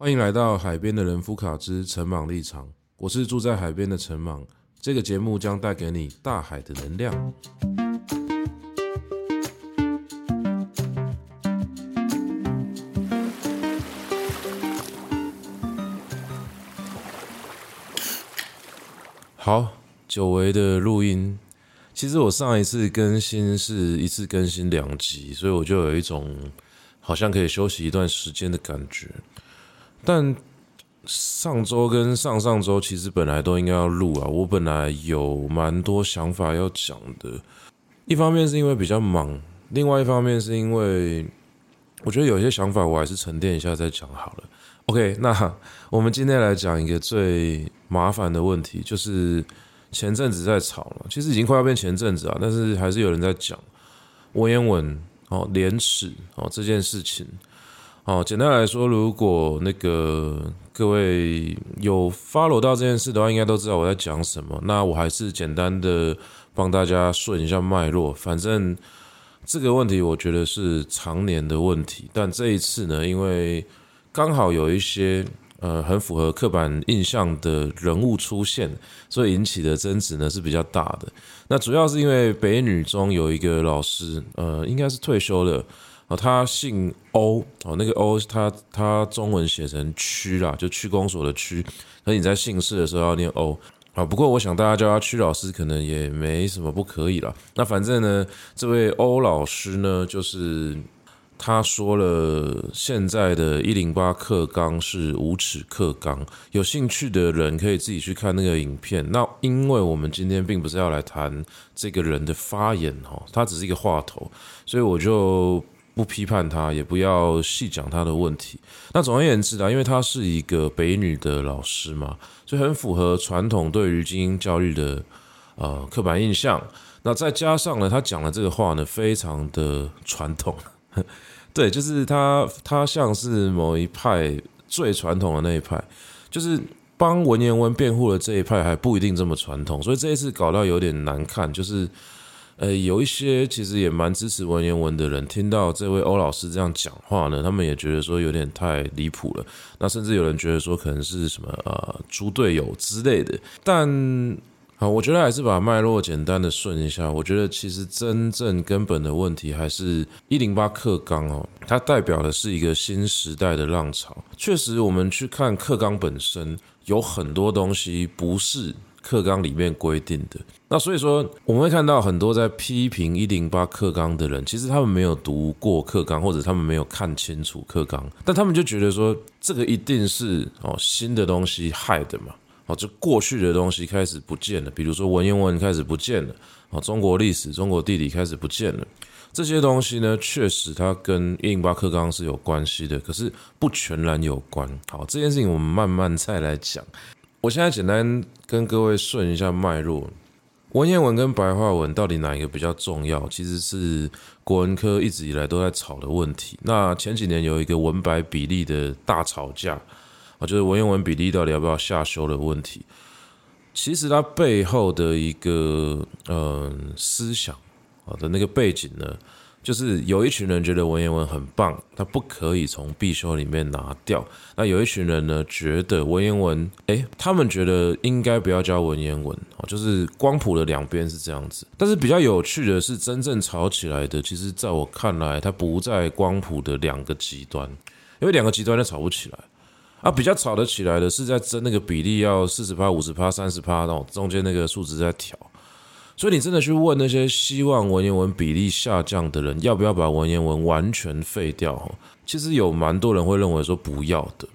欢迎来到海边的人夫卡之陈茻立场，我是住在海边的陈茻。这个节目将带给你大海的能量。好，久违的录音。其实我上一次更新是一次更新两集，所以我就有一种好像可以休息一段时间的感觉。但上周跟上上周其实本来都应该要录啊，我本来有蛮多想法要讲的。一方面是因为比较忙，另外一方面是因为我觉得有些想法我还是沉淀一下再讲好了。OK，那 我们今天来讲一个最麻烦的问题，就是前阵子在吵了，其实已经快要变前阵子啊，但是还是有人在讲文言文哦，廉耻哦这件事情。哦，简单来说，如果那个各位有 follow 到这件事的话，应该都知道我在讲什么。那我还是简单的帮大家顺一下脉络。反正这个问题，我觉得是常年的问题。但这一次呢，因为刚好有一些呃很符合刻板印象的人物出现，所以引起的争执呢是比较大的。那主要是因为北女中有一个老师，呃，应该是退休了。哦，他姓欧哦，那个欧他他中文写成区啦，就区公所的区。可你在姓氏的时候要念欧啊。不过我想大家叫他区老师，可能也没什么不可以了。那反正呢，这位欧老师呢，就是他说了，现在的一零八课纲是无耻课纲。有兴趣的人可以自己去看那个影片。那因为我们今天并不是要来谈这个人的发言哈，他只是一个话头，所以我就。不批判他，也不要细讲他的问题。那总而言之啊，因为他是一个北女的老师嘛，所以很符合传统对于精英教育的呃刻板印象。那再加上呢，他讲的这个话呢，非常的传统。对，就是他他像是某一派最传统的那一派，就是帮文言文辩护的这一派还不一定这么传统，所以这一次搞到有点难看，就是。呃，有一些其实也蛮支持文言文的人，听到这位欧老师这样讲话呢，他们也觉得说有点太离谱了。那甚至有人觉得说可能是什么呃猪队友之类的。但好，我觉得还是把脉络简单的顺一下。我觉得其实真正根本的问题还是一零八课纲哦，它代表的是一个新时代的浪潮。确实，我们去看课纲本身，有很多东西不是。课纲里面规定的，那所以说我们会看到很多在批评一零八课纲的人，其实他们没有读过课纲，或者他们没有看清楚课纲，但他们就觉得说这个一定是哦新的东西害的嘛，哦就过去的东西开始不见了，比如说文言文开始不见了，哦中国历史、中国地理开始不见了，这些东西呢确实它跟一零八课纲是有关系的，可是不全然有关。好，这件事情我们慢慢再来讲。我现在简单跟各位顺一下脉络，文言文跟白话文到底哪一个比较重要？其实是国文科一直以来都在吵的问题。那前几年有一个文白比例的大吵架啊，就是文言文比例到底要不要下修的问题。其实它背后的一个嗯思想啊的那个背景呢，就是有一群人觉得文言文很棒，他不可以从必修里面拿掉。那有一群人呢，觉得文言文，诶，他们觉得应该不要教文言文哦。就是光谱的两边是这样子。但是比较有趣的是，真正吵起来的，其实在我看来，它不在光谱的两个极端，因为两个极端都吵不起来。啊，比较吵得起来的是在争那个比例要四十趴、五十趴、三十趴，然后中间那个数值在调。所以你真的去问那些希望文言文比例下降的人，要不要把文言文完全废掉？其实有蛮多人会认为说不要的。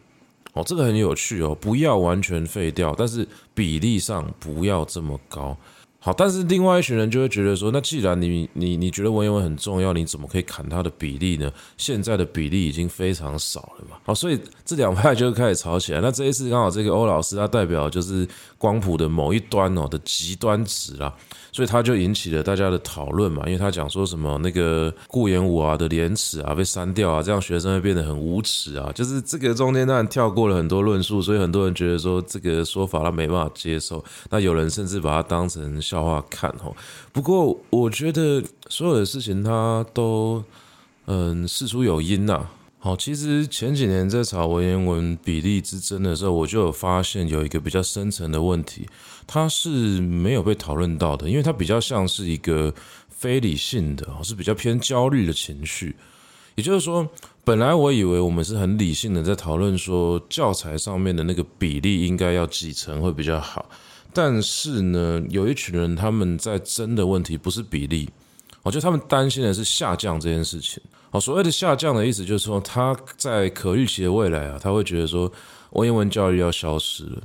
哦，这个很有趣哦，不要完全废掉，但是比例上不要这么高。好，但是另外一群人就会觉得说，那既然你你你觉得文言文很重要，你怎么可以砍它的比例呢？现在的比例已经非常少了嘛。好，所以这两派就开始吵起来。那这一次刚好这个欧老师他代表就是光谱的某一端哦的极端值啦。所以他就引起了大家的讨论嘛，因为他讲说什么那个顾炎武啊的廉耻啊被删掉啊，这样学生会变得很无耻啊，就是这个中间当然跳过了很多论述，所以很多人觉得说这个说法他没办法接受，那有人甚至把它当成笑话看吼。不过我觉得所有的事情他都嗯事出有因呐，好，其实前几年在查文言文比例之争的时候，我就有发现有一个比较深层的问题，它是没有被讨论到的，因为它比较像是一个非理性的，是比较偏焦虑的情绪。也就是说，本来我以为我们是很理性的在讨论说教材上面的那个比例应该要几成会比较好，但是呢，有一群人他们在争的问题不是比例，我觉得他们担心的是下降这件事情。哦，所谓的下降的意思就是说，他在可预期的未来啊，他会觉得说文言文教育要消失了。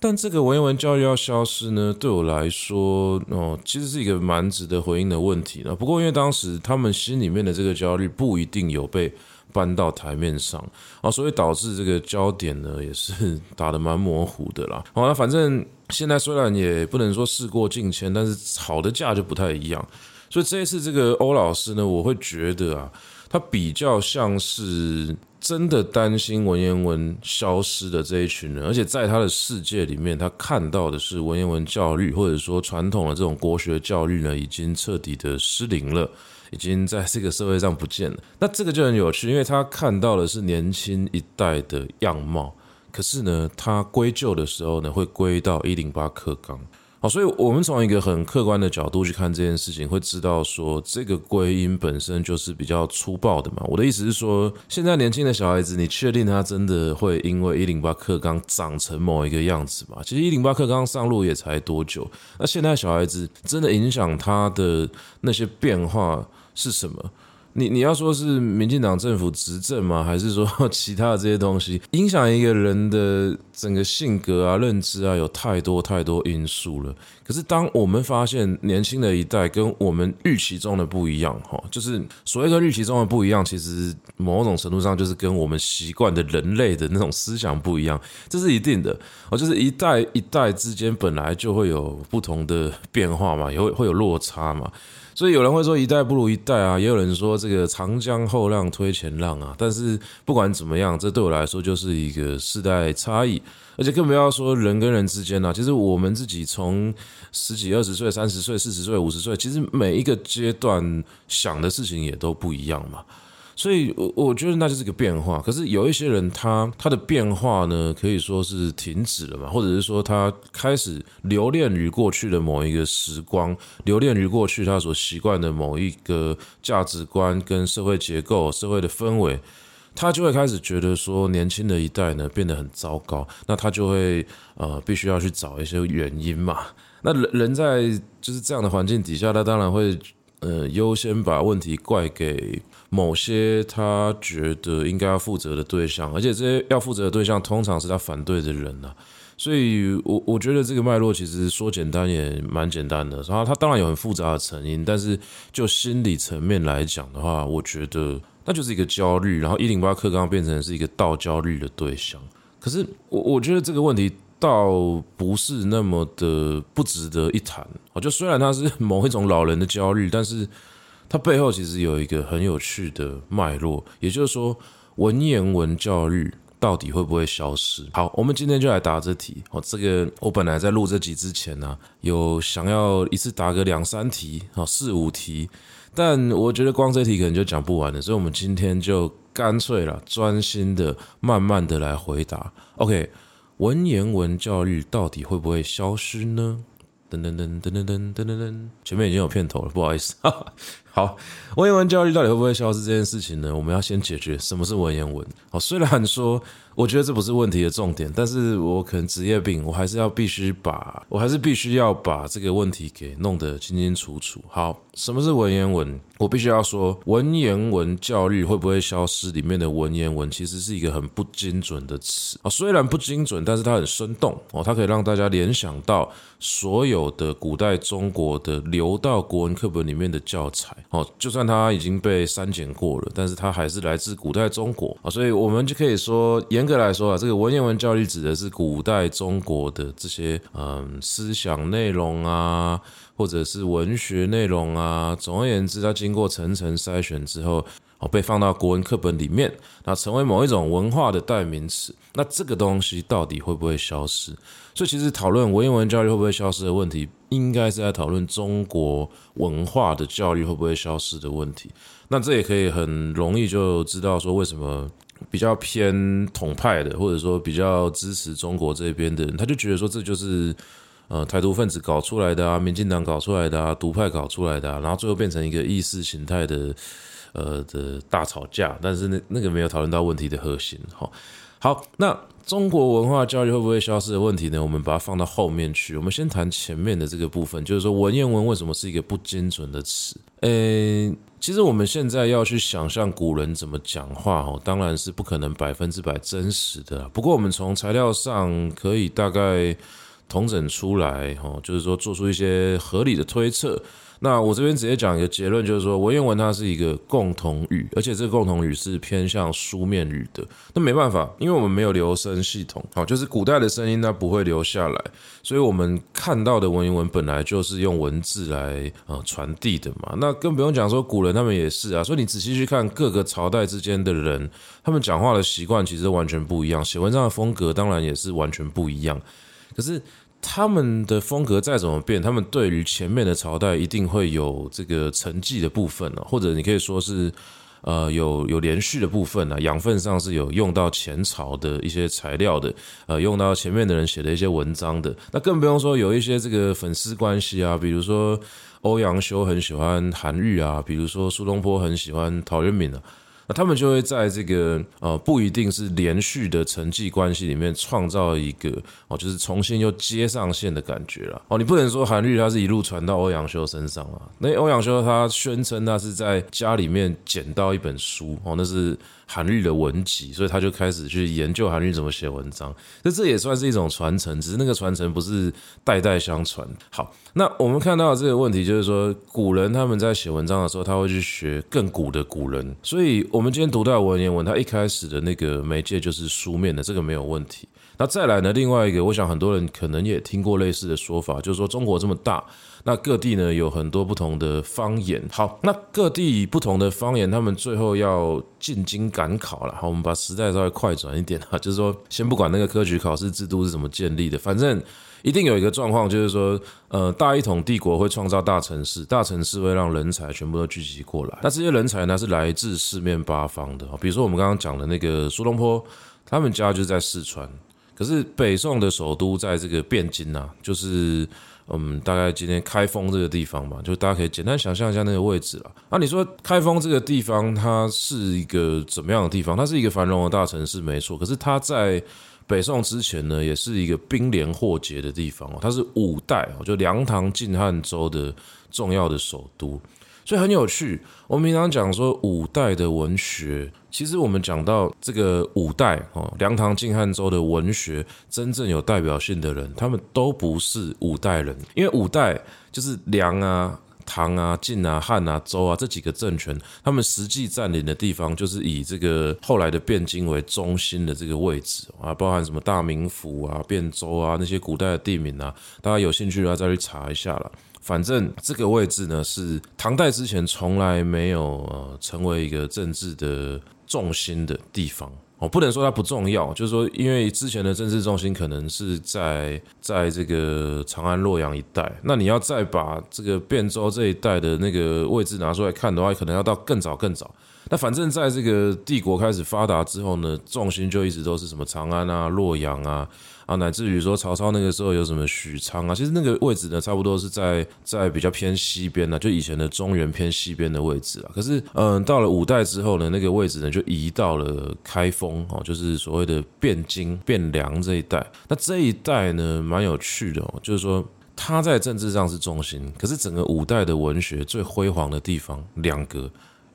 但这个文言文教育要消失呢，对我来说，哦，其实是一个蛮值得回应的问题呢。不过，因为当时他们心里面的这个焦虑不一定有被搬到台面上啊，所以导致这个焦点呢，也是打得蛮模糊的啦。好，那反正现在虽然也不能说事过境迁，但是吵的架就不太一样。所以这一次这个欧老师呢，我会觉得啊。他比较像是真的担心文言文消失的这一群人，而且在他的世界里面，他看到的是文言文教育，或者说传统的这种国学教育呢，已经彻底的失灵了，已经在这个社会上不见了。那这个就很有趣，因为他看到的是年轻一代的样貌，可是呢，他归咎的时候呢，会归到一零八课纲。好，所以我们从一个很客观的角度去看这件事情，会知道说这个归因本身就是比较粗暴的嘛。我的意思是说，现在年轻的小孩子，你确定他真的会因为一零八课纲长成某一个样子吗？其实一零八课纲上路也才多久，那现在小孩子真的影响他的那些变化是什么？你你要说是民进党政府执政吗？还是说 其他的这些东西影响一个人的整个性格啊、认知啊，有太多太多因素了。可是当我们发现年轻的一代跟我们预期中的不一样，哈，就是所谓的预期中的不一样，其实某种程度上就是跟我们习惯的人类的那种思想不一样，这是一定的。哦，就是一代一代之间本来就会有不同的变化嘛，也会会有落差嘛。所以有人会说一代不如一代啊，也有人说这个长江后浪推前浪啊。但是不管怎么样，这对我来说就是一个世代差异，而且更不要说人跟人之间啊。其实我们自己从十几、二十岁、三十岁、四十岁、五十岁，其实每一个阶段想的事情也都不一样嘛。所以，我我觉得那就是个变化。可是有一些人他，他的变化呢，可以说是停止了嘛，或者是说他开始留恋于过去的某一个时光，留恋于过去他所习惯的某一个价值观跟社会结构、社会的氛围，他就会开始觉得说，年轻的一代呢变得很糟糕。那他就会呃，必须要去找一些原因嘛。那人人在就是这样的环境底下，他当然会呃优先把问题怪给。某些他觉得应该要负责的对象，而且这些要负责的对象通常是他反对的人呐，所以我我觉得这个脉络其实说简单也蛮简单的，然后他当然有很复杂的成因，但是就心理层面来讲的话，我觉得那就是一个焦虑，然后一零八课刚变成是一个倒焦虑的对象，可是我我觉得这个问题倒不是那么的不值得一谈，哦，就虽然他是某一种老人的焦虑，但是。它背后其实有一个很有趣的脉络，也就是说，文言文教育到底会不会消失？好，我们今天就来答这题。哦，这个我本来在录这集之前呢，有想要一次答个两三题，好，四五题，但我觉得光这题可能就讲不完了，所以我们今天就干脆了，专心的、慢慢的来回答。OK，文言文教育到底会不会消失呢？噔噔噔噔噔噔噔噔，前面已经有片头了，不好意思。好，文言文教育到底会不会消失这件事情呢？我们要先解决什么是文言文。好，虽然说我觉得这不是问题的重点，但是我可能职业病，我还是要必须把，我还是必须要把这个问题给弄得清清楚楚。好，什么是文言文？我必须要说，文言文教育会不会消失？里面的文言文其实是一个很不精准的词啊，虽然不精准，但是它很生动哦，它可以让大家联想到所有的古代中国的留到国文课本里面的教材。哦，就算它已经被删减过了，但是它还是来自古代中国啊，所以我们就可以说，严格来说啊，这个文言文教育指的是古代中国的这些嗯思想内容啊，或者是文学内容啊。总而言之，它经过层层筛选之后，哦，被放到国文课本里面，那成为某一种文化的代名词。那这个东西到底会不会消失？所以其实讨论文言文教育会不会消失的问题，应该是在讨论中国文化的教育会不会消失的问题。那这也可以很容易就知道说，为什么比较偏统派的，或者说比较支持中国这边的人，他就觉得说这就是呃台独分子搞出来的啊，民进党搞出来的啊，独派搞出来的啊，然后最后变成一个意识形态的呃的大吵架。但是那那个没有讨论到问题的核心。好，好，那。中国文化教育会不会消失的问题呢？我们把它放到后面去。我们先谈前面的这个部分，就是说文言文为什么是一个不精准的词？诶，其实我们现在要去想象古人怎么讲话，哦，当然是不可能百分之百真实的。不过我们从材料上可以大概统整出来，哦，就是说做出一些合理的推测。那我这边直接讲一个结论，就是说文言文它是一个共同语，而且这个共同语是偏向书面语的。那没办法，因为我们没有留声系统，好，就是古代的声音它不会留下来，所以我们看到的文言文本来就是用文字来呃传递的嘛。那更不用讲说古人他们也是啊，所以你仔细去看各个朝代之间的人，他们讲话的习惯其实完全不一样，写文章的风格当然也是完全不一样。可是。他们的风格再怎么变，他们对于前面的朝代一定会有这个承继的部分呢，或者你可以说是，呃，有有连续的部分呢，养分上是有用到前朝的一些材料的，呃，用到前面的人写的一些文章的，那更不用说有一些这个粉丝关系啊，比如说欧阳修很喜欢韩愈啊，比如说苏东坡很喜欢陶渊明啊。他们就会在这个呃不一定是连续的承继关系里面创造一个哦，就是重新又接上线的感觉了哦。你不能说韩愈他是一路传到欧阳修身上啊，那欧阳修他宣称他是在家里面捡到一本书哦，那是。韩愈的文集，所以他就开始去研究韩愈怎么写文章。那这也算是一种传承，只是那个传承不是代代相传。好，那我们看到这个问题就是说，古人他们在写文章的时候，他会去学更古的古人。所以，我们今天读到文言文，它一开始的那个媒介就是书面的，这个没有问题。那再来呢？另外一个，我想很多人可能也听过类似的说法，就是说中国这么大。那各地呢，有很多不同的方言，好，那各地不同的方言，他们最后要进京赶考了。好，我们把时代稍微快转一点啊，就是说，先不管那个科举考试制度是怎么建立的，反正一定有一个状况，就是说，呃，大一统帝国会创造大城市，大城市会让人才全部都聚集过来。那这些人才呢，是来自四面八方的，比如说我们刚刚讲的那个苏东坡，他们家就在四川，可是北宋的首都在这个汴京啊，就是。嗯，大概今天开封这个地方吧，就大家可以简单想象一下那个位置了。啊，你说开封这个地方，它是一个怎么样的地方？它是一个繁荣的大城市，没错。可是它在北宋之前呢，也是一个兵连祸结的地方哦。它是五代哦，就梁唐晋汉周的重要的首都。所以很有趣，我们平常讲说五代的文学，其实我们讲到这个五代哦，梁唐晋汉周的文学真正有代表性的人，他们都不是五代人，因为五代就是梁啊、唐啊、晋啊、汉啊、周啊这几个政权，他们实际占领的地方就是以这个后来的汴京为中心的这个位置啊，包含什么大名府啊、汴州啊那些古代的地名啊，大家有兴趣的话再去查一下了。反正这个位置呢，是唐代之前从来没有呃成为一个政治的重心的地方哦，不能说它不重要，就是说因为之前的政治重心可能是在在这个长安、洛阳一带，那你要再把这个汴州这一带的那个位置拿出来看的话，可能要到更早更早。那反正在这个帝国开始发达之后呢，重心就一直都是什么长安啊、洛阳啊。啊，乃至于说曹操那个时候有什么许昌啊，其实那个位置呢，差不多是在在比较偏西边呢，就以前的中原偏西边的位置啊。可是，嗯，到了五代之后呢，那个位置呢就移到了开封哦，就是所谓的汴京、汴梁这一带。那这一带呢，蛮有趣的哦，就是说它在政治上是中心，可是整个五代的文学最辉煌的地方两个。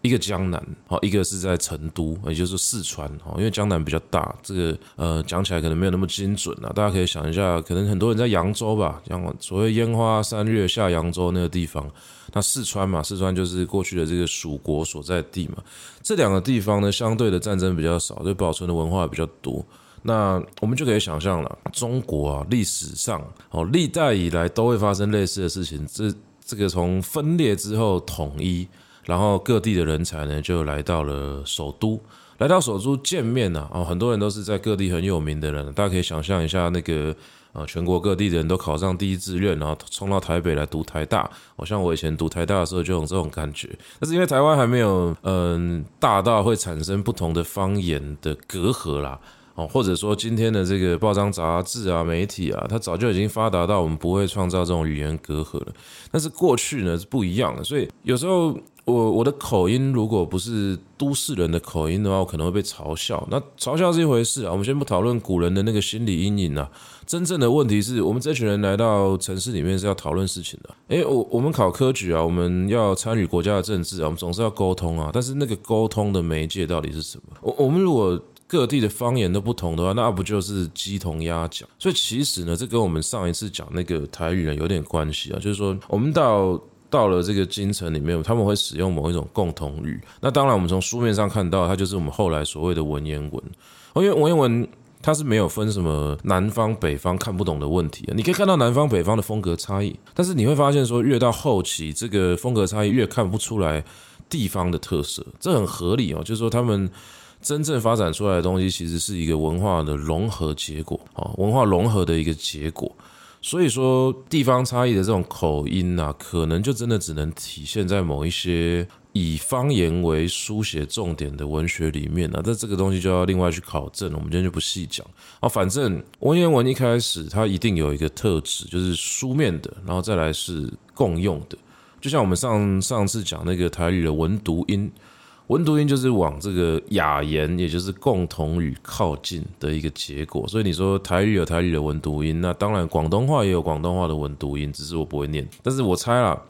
一个江南，好，一个是在成都，也就是四川，因为江南比较大，这个呃讲起来可能没有那么精准啊。大家可以想一下，可能很多人在扬州吧，讲所谓烟花三月下扬州那个地方，那四川嘛，四川就是过去的这个蜀国所在地嘛。这两个地方呢，相对的战争比较少，对保存的文化比较多。那我们就可以想象了，中国啊，历史上哦，历代以来都会发生类似的事情。这这个从分裂之后统一。然后各地的人才呢就来到了首都，来到首都见面呐，哦，很多人都是在各地很有名的人，大家可以想象一下那个。啊，全国各地的人都考上第一志愿，然后冲到台北来读台大。好像我以前读台大的时候就有这种感觉。但是因为台湾还没有嗯大到会产生不同的方言的隔阂啦，哦，或者说今天的这个报章杂志啊、媒体啊，它早就已经发达到我们不会创造这种语言隔阂了。但是过去呢是不一样的，所以有时候。我我的口音如果不是都市人的口音的话，我可能会被嘲笑。那嘲笑是一回事啊，我们先不讨论古人的那个心理阴影啊。真正的问题是我们这群人来到城市里面是要讨论事情的。诶，我我们考科举啊，我们要参与国家的政治啊，我们总是要沟通啊。但是那个沟通的媒介到底是什么？我我们如果各地的方言都不同的话，那不就是鸡同鸭讲？所以其实呢，这跟我们上一次讲那个台语呢有点关系啊，就是说我们到。到了这个京城里面，他们会使用某一种共同语。那当然，我们从书面上看到，它就是我们后来所谓的文言文。因为文言文它是没有分什么南方北方看不懂的问题。你可以看到南方北方的风格差异，但是你会发现说，越到后期，这个风格差异越看不出来地方的特色。这很合理哦，就是说他们真正发展出来的东西，其实是一个文化的融合结果啊，文化融合的一个结果。所以说，地方差异的这种口音啊，可能就真的只能体现在某一些以方言为书写重点的文学里面了。那这个东西就要另外去考证了，我们今天就不细讲。啊，反正文言文一开始它一定有一个特质，就是书面的，然后再来是共用的。就像我们上上次讲那个台语的文读音。文读音就是往这个雅言，也就是共同语靠近的一个结果。所以你说台语有台语的文读音，那当然广东话也有广东话的文读音，只是我不会念。但是我猜啦，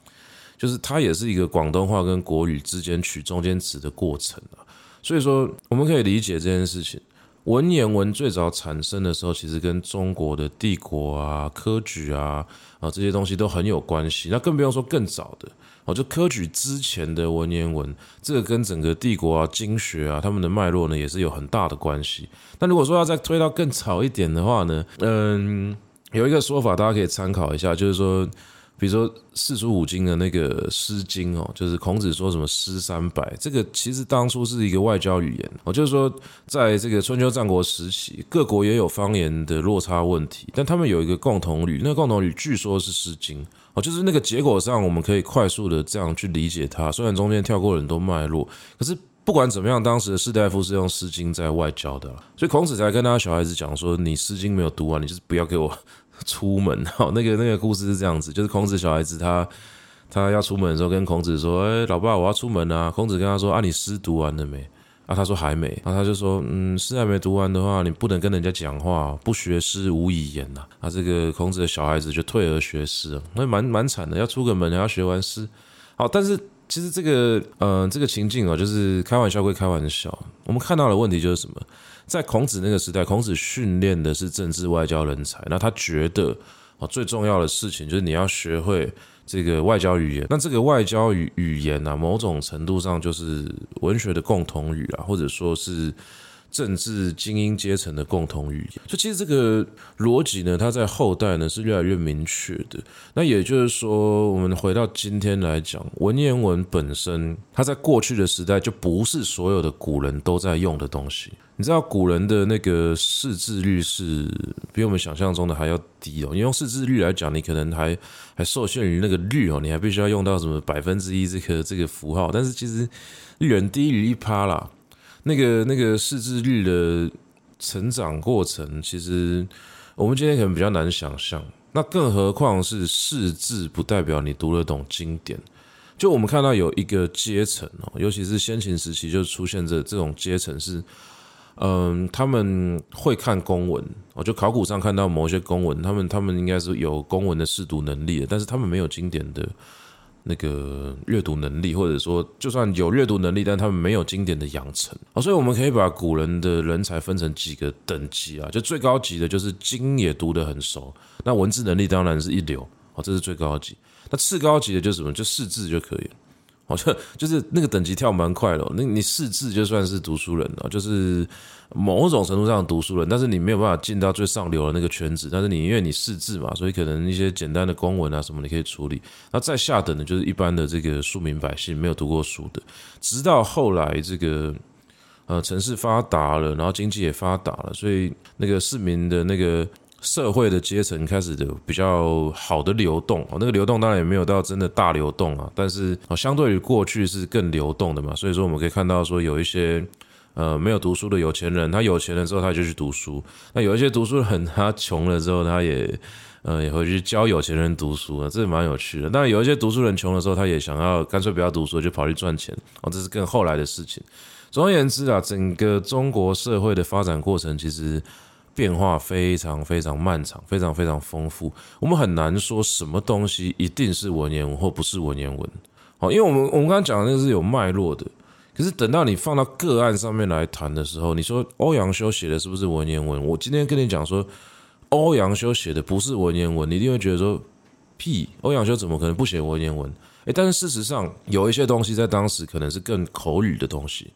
就是它也是一个广东话跟国语之间取中间值的过程啊。所以说我们可以理解这件事情。文言文最早产生的时候，其实跟中国的帝国啊、科举啊啊这些东西都很有关系。那更不用说更早的。哦，就科举之前的文言文，这个跟整个帝国啊、经学啊，他们的脉络呢，也是有很大的关系。但如果说要再推到更早一点的话呢，嗯，有一个说法大家可以参考一下，就是说。比如说四书五经的那个《诗经》哦，就是孔子说什么“诗三百”，这个其实当初是一个外交语言哦，就是说在这个春秋战国时期，各国也有方言的落差问题，但他们有一个共同语，那个共同语据说是《诗经》哦，就是那个结果上我们可以快速的这样去理解它，虽然中间跳过很多脉络，可是不管怎么样，当时的士大夫是用《诗经》在外交的，所以孔子才跟他小孩子讲说：“你《诗经》没有读完，你就是不要给我。”出门 好，那个那个故事是这样子，就是孔子小孩子他他要出门的时候，跟孔子说：“哎，老爸，我要出门啊。”孔子跟他说：“啊，你诗读完了没？”啊，他说还没。啊，他就说：“嗯，诗还没读完的话，你不能跟人家讲话，不学诗无以言呐。”啊，这个孔子的小孩子就退而学诗，那蛮蛮惨的，要出个门还要学完诗。好，但是其实这个呃这个情境啊，就是开玩笑归开玩笑，我们看到的问题就是什么？在孔子那个时代，孔子训练的是政治外交人才。那他觉得啊，最重要的事情就是你要学会这个外交语言。那这个外交语语言呢，某种程度上就是文学的共同语啊，或者说是。政治精英阶层的共同语言，所以其实这个逻辑呢，它在后代呢是越来越明确的。那也就是说，我们回到今天来讲，文言文本身，它在过去的时代就不是所有的古人都在用的东西。你知道，古人的那个识字率是比我们想象中的还要低哦。你用识字率来讲，你可能还还受限于那个率哦，你还必须要用到什么百分之一这个这个符号，但是其实远低于一趴啦。那个那个识字率的成长过程，其实我们今天可能比较难想象。那更何况是识字，不代表你读得懂经典。就我们看到有一个阶层哦，尤其是先秦时期就出现着这种阶层，是嗯，他们会看公文。我就考古上看到某些公文，他们他们应该是有公文的识读能力的，但是他们没有经典的。那个阅读能力，或者说就算有阅读能力，但他们没有经典的养成啊，所以我们可以把古人的人才分成几个等级啊，就最高级的就是经也读得很熟，那文字能力当然是一流啊，这是最高级。那次高级的就是什么？就识字就可以了好像就是那个等级跳蛮快的。那你识字就算是读书人了，就是某种程度上读书人，但是你没有办法进到最上流的那个圈子。但是你因为你识字嘛，所以可能一些简单的公文啊什么你可以处理。那再下等的就是一般的这个庶民百姓，没有读过书的。直到后来这个呃城市发达了，然后经济也发达了，所以那个市民的那个。社会的阶层开始的比较好的流动，那个流动当然也没有到真的大流动啊，但是相对于过去是更流动的嘛，所以说我们可以看到说有一些呃没有读书的有钱人，他有钱了之后他就去读书，那有一些读书人他穷了之后他也呃也会去教有钱人读书啊，这是蛮有趣的。但有一些读书人穷的时候，他也想要干脆不要读书就跑去赚钱哦，这是更后来的事情。总而言之啊，整个中国社会的发展过程其实。变化非常非常漫长，非常非常丰富。我们很难说什么东西一定是文言文或不是文言文。好，因为我们我们刚刚讲的那个是有脉络的。可是等到你放到个案上面来谈的时候，你说欧阳修写的是不是文言文？我今天跟你讲说欧阳修写的不是文言文，你一定会觉得说屁，欧阳修怎么可能不写文言文？诶，但是事实上有一些东西在当时可能是更口语的东西，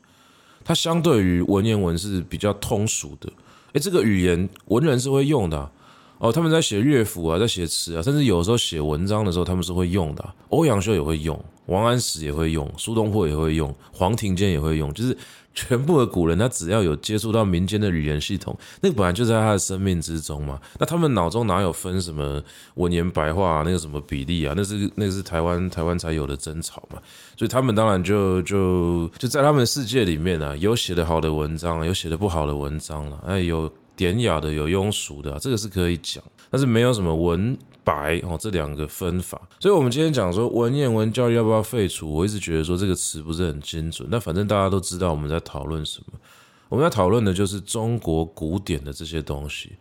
它相对于文言文是比较通俗的。哎，这个语言文人是会用的，哦，他们在写乐府啊，在写词啊，甚至有时候写文章的时候，他们是会用的啊。欧阳修也会用，王安石也会用，苏东坡也会用，黄庭坚也会用，就是。全部的古人，他只要有接触到民间的语言系统，那个本来就在他的生命之中嘛。那他们脑中哪有分什么文言白话啊，那个什么比例啊？那是那个是台湾台湾才有的争吵嘛。所以他们当然就就就在他们的世界里面啊，有写的好的文章，有写的不好的文章了。哎，有典雅的，有庸俗的，这个是可以讲，但是没有什么文。白哦，这两个分法，所以我们今天讲说文言文教育要不要废除，我一直觉得说这个词不是很精准。那反正大家都知道我们在讨论什么，我们在讨论的就是中国古典的这些东西，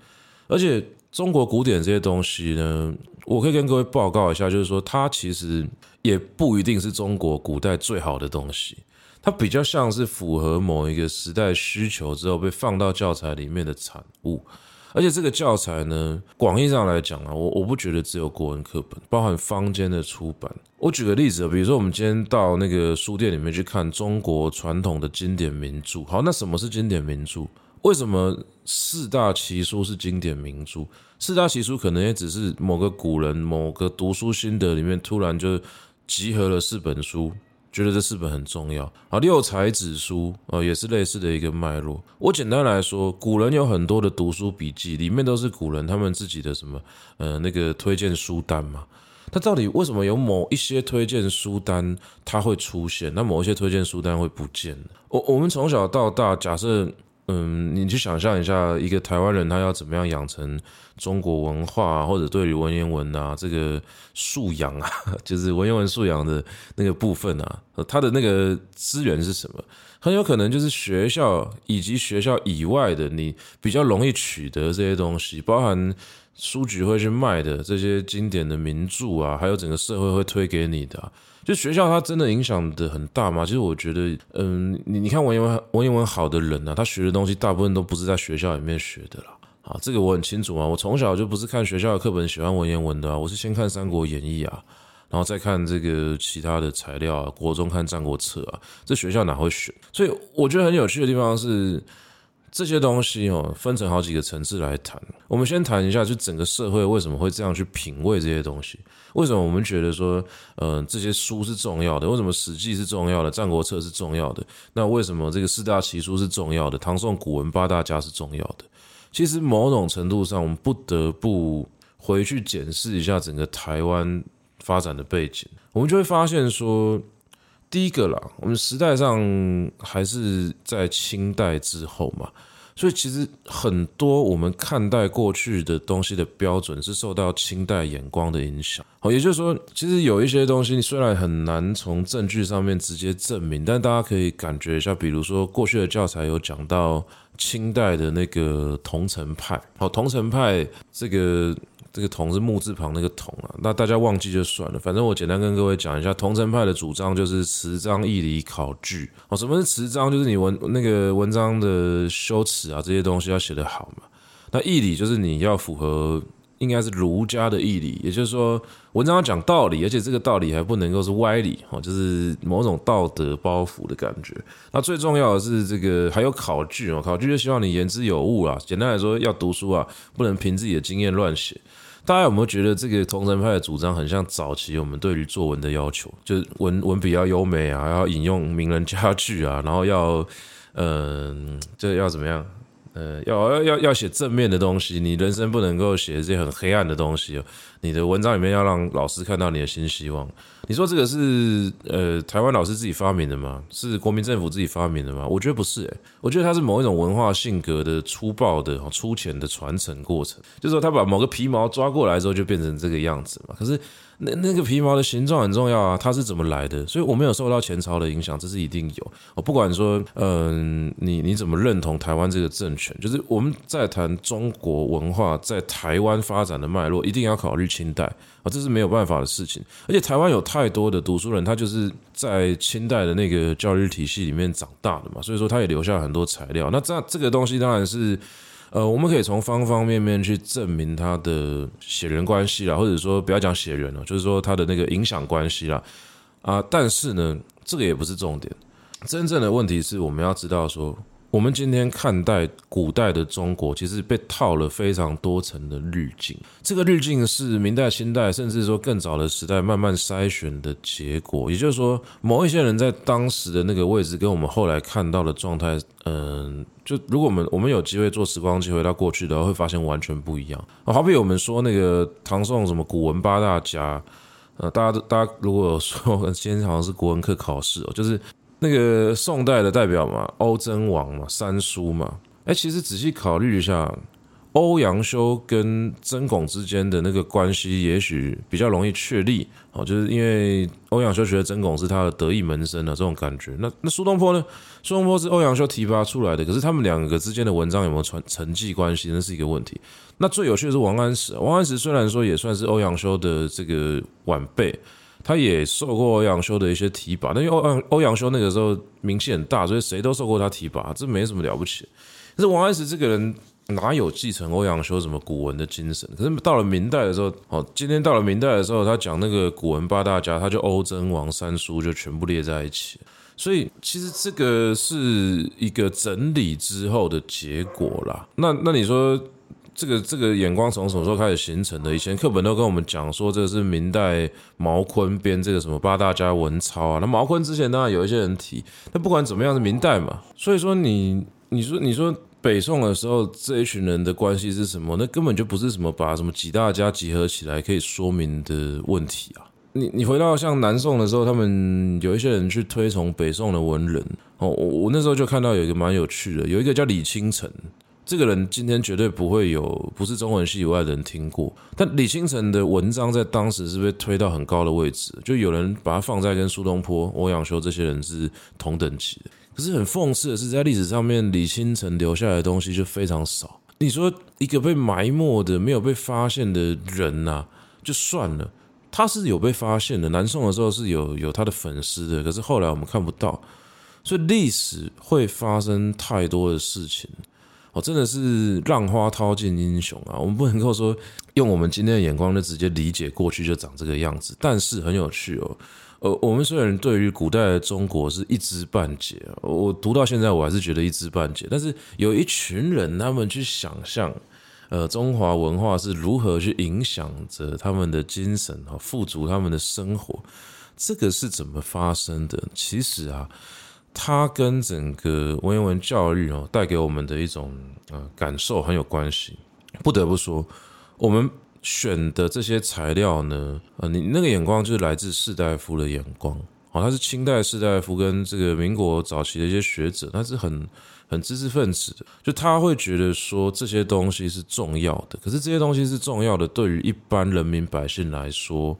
而且中国古典这些东西呢，我可以跟各位报告一下，就是说它其实也不一定是中国古代最好的东西，它比较像是符合某一个时代需求之后被放到教材里面的产物。而且这个教材呢，广义上来讲啊，我我不觉得只有国文课本，包含坊间的出版。我举个例子，比如说我们今天到那个书店里面去看中国传统的经典名著。好，那什么是经典名著？为什么四大奇书是经典名著？四大奇书可能也只是某个古人某个读书心得里面突然就集合了四本书。觉得这四本很重要啊，六才子书啊，也是类似的一个脉络。我简单来说，古人有很多的读书笔记，里面都是古人他们自己的什么呃那个推荐书单嘛。他到底为什么有某一些推荐书单它会出现，那某一些推荐书单会不见？我我们从小到大，假设。嗯，你去想象一下，一个台湾人他要怎么样养成中国文化啊，或者对于文言文啊这个素养啊，就是文言文素养的那个部分啊，他的那个资源是什么？很有可能就是学校以及学校以外的，你比较容易取得这些东西，包含书局会去卖的这些经典的名著啊，还有整个社会会推给你的。就学校它真的影响的很大吗？其实我觉得，嗯，你你看文言文文言文好的人啊，他学的东西大部分都不是在学校里面学的啦。啊，这个我很清楚啊，我从小就不是看学校的课本喜欢文言文的啊，我是先看《三国演义》啊，然后再看这个其他的材料啊，国中看《战国策》啊，这学校哪会选？所以我觉得很有趣的地方是。这些东西哦，分成好几个层次来谈。我们先谈一下，就整个社会为什么会这样去品味这些东西？为什么我们觉得说，呃，这些书是重要的？为什么《史记》是重要的？《战国策》是重要的？那为什么这个四大奇书是重要的？唐宋古文八大家是重要的？其实某种程度上，我们不得不回去检视一下整个台湾发展的背景，我们就会发现说。第一个啦，我们时代上还是在清代之后嘛，所以其实很多我们看待过去的东西的标准是受到清代眼光的影响。好，也就是说，其实有一些东西虽然很难从证据上面直接证明，但大家可以感觉一下，比如说过去的教材有讲到清代的那个桐城派，好，桐城派这个。这个“桐”是木字旁那个“桐”啊，那大家忘记就算了。反正我简单跟各位讲一下，桐城派的主张就是词章义理考据。哦，什么是词章？就是你文那个文章的修辞啊，这些东西要写得好嘛。那义理就是你要符合应该是儒家的义理，也就是说，文章要讲道理，而且这个道理还不能够是歪理哦，就是某种道德包袱的感觉。那最重要的是这个还有考据哦，考据就希望你言之有物啊。简单来说，要读书啊，不能凭自己的经验乱写。大家有没有觉得这个桐城派的主张很像早期我们对于作文的要求？就是文文笔要优美啊，要引用名人佳句啊，然后要嗯，这、呃、要怎么样？呃，要要要写正面的东西，你人生不能够写这些很黑暗的东西哦。你的文章里面要让老师看到你的新希望。你说这个是呃台湾老师自己发明的吗？是国民政府自己发明的吗？我觉得不是诶，我觉得它是某一种文化性格的粗暴的、粗浅的传承过程。就是说他把某个皮毛抓过来之后，就变成这个样子嘛。可是。那那个皮毛的形状很重要啊，它是怎么来的？所以我没有受到前朝的影响，这是一定有。我不管说，嗯，你你怎么认同台湾这个政权，就是我们在谈中国文化在台湾发展的脉络，一定要考虑清代啊，这是没有办法的事情。而且台湾有太多的读书人，他就是在清代的那个教育体系里面长大的嘛，所以说他也留下很多材料。那这这个东西当然是。呃，我们可以从方方面面去证明他的血缘关系啦，或者说不要讲血缘了，就是说他的那个影响关系啦。啊，但是呢，这个也不是重点，真正的问题是我们要知道说。我们今天看待古代的中国，其实被套了非常多层的滤镜。这个滤镜是明代、清代，甚至说更早的时代慢慢筛选的结果。也就是说，某一些人在当时的那个位置，跟我们后来看到的状态，嗯，就如果我们我们有机会坐时光机回到过去的话，会发现完全不一样。好比我们说那个唐宋什么古文八大家，呃，大家大家如果说今天好像是国文课考试哦，就是。那个宋代的代表嘛，欧曾王嘛，三苏嘛，哎，其实仔细考虑一下，欧阳修跟曾巩之间的那个关系，也许比较容易确立哦，就是因为欧阳修觉得曾巩是他的得意门生的这种感觉。那那苏东坡呢？苏东坡是欧阳修提拔出来的，可是他们两个之间的文章有没有传承继关系，那是一个问题。那最有趣的是王安石，王安石虽然说也算是欧阳修的这个晚辈。他也受过欧阳修的一些提拔，但因为欧阳欧阳修那个时候名气很大，所以谁都受过他提拔，这没什么了不起。可是王安石这个人哪有继承欧阳修什么古文的精神？可是到了明代的时候，哦，今天到了明代的时候，他讲那个古文八大家，他就欧曾王三苏就全部列在一起。所以其实这个是一个整理之后的结果啦。那那你说？这个这个眼光从什么时候开始形成的？以前课本都跟我们讲说，这个是明代毛坤编这个什么八大家文钞啊。那毛坤之前当然有一些人提，那不管怎么样是明代嘛。所以说你你说你说北宋的时候这一群人的关系是什么？那根本就不是什么把什么几大家集合起来可以说明的问题啊。你你回到像南宋的时候，他们有一些人去推崇北宋的文人哦。我我那时候就看到有一个蛮有趣的，有一个叫李清澄。这个人今天绝对不会有不是中文系以外的人听过，但李清晨的文章在当时是被推到很高的位置，就有人把他放在跟苏东坡、欧阳修这些人是同等级的。可是很讽刺的是，在历史上面，李清晨留下来的东西就非常少。你说一个被埋没的、没有被发现的人呐、就算了，他是有被发现的。南宋的时候是有有他的粉丝的，可是后来我们看不到，所以历史会发生太多的事情。哦，真的是浪花淘尽英雄啊！我们不能够说用我们今天的眼光就直接理解过去就长这个样子。但是很有趣哦，呃，我们虽然对于古代的中国是一知半解，我读到现在我还是觉得一知半解。但是有一群人，他们去想象，呃，中华文化是如何去影响着他们的精神啊，富足他们的生活，这个是怎么发生的？其实啊。它跟整个文言文教育哦带给我们的一种呃感受很有关系。不得不说，我们选的这些材料呢，呃，你那个眼光就是来自士大夫的眼光哦，他是清代士大夫跟这个民国早期的一些学者，他是很很知识分子的，就他会觉得说这些东西是重要的，可是这些东西是重要的，对于一般人民百姓来说。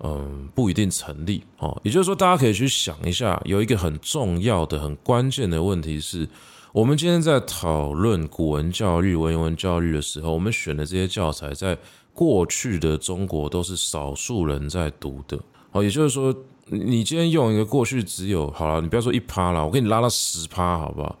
嗯，不一定成立哦。也就是说，大家可以去想一下，有一个很重要的、很关键的问题是，我们今天在讨论古文教育、文言文教育的时候，我们选的这些教材，在过去的中国都是少数人在读的。哦，也就是说，你今天用一个过去只有好了，你不要说一趴了，我给你拉到十趴，好不好？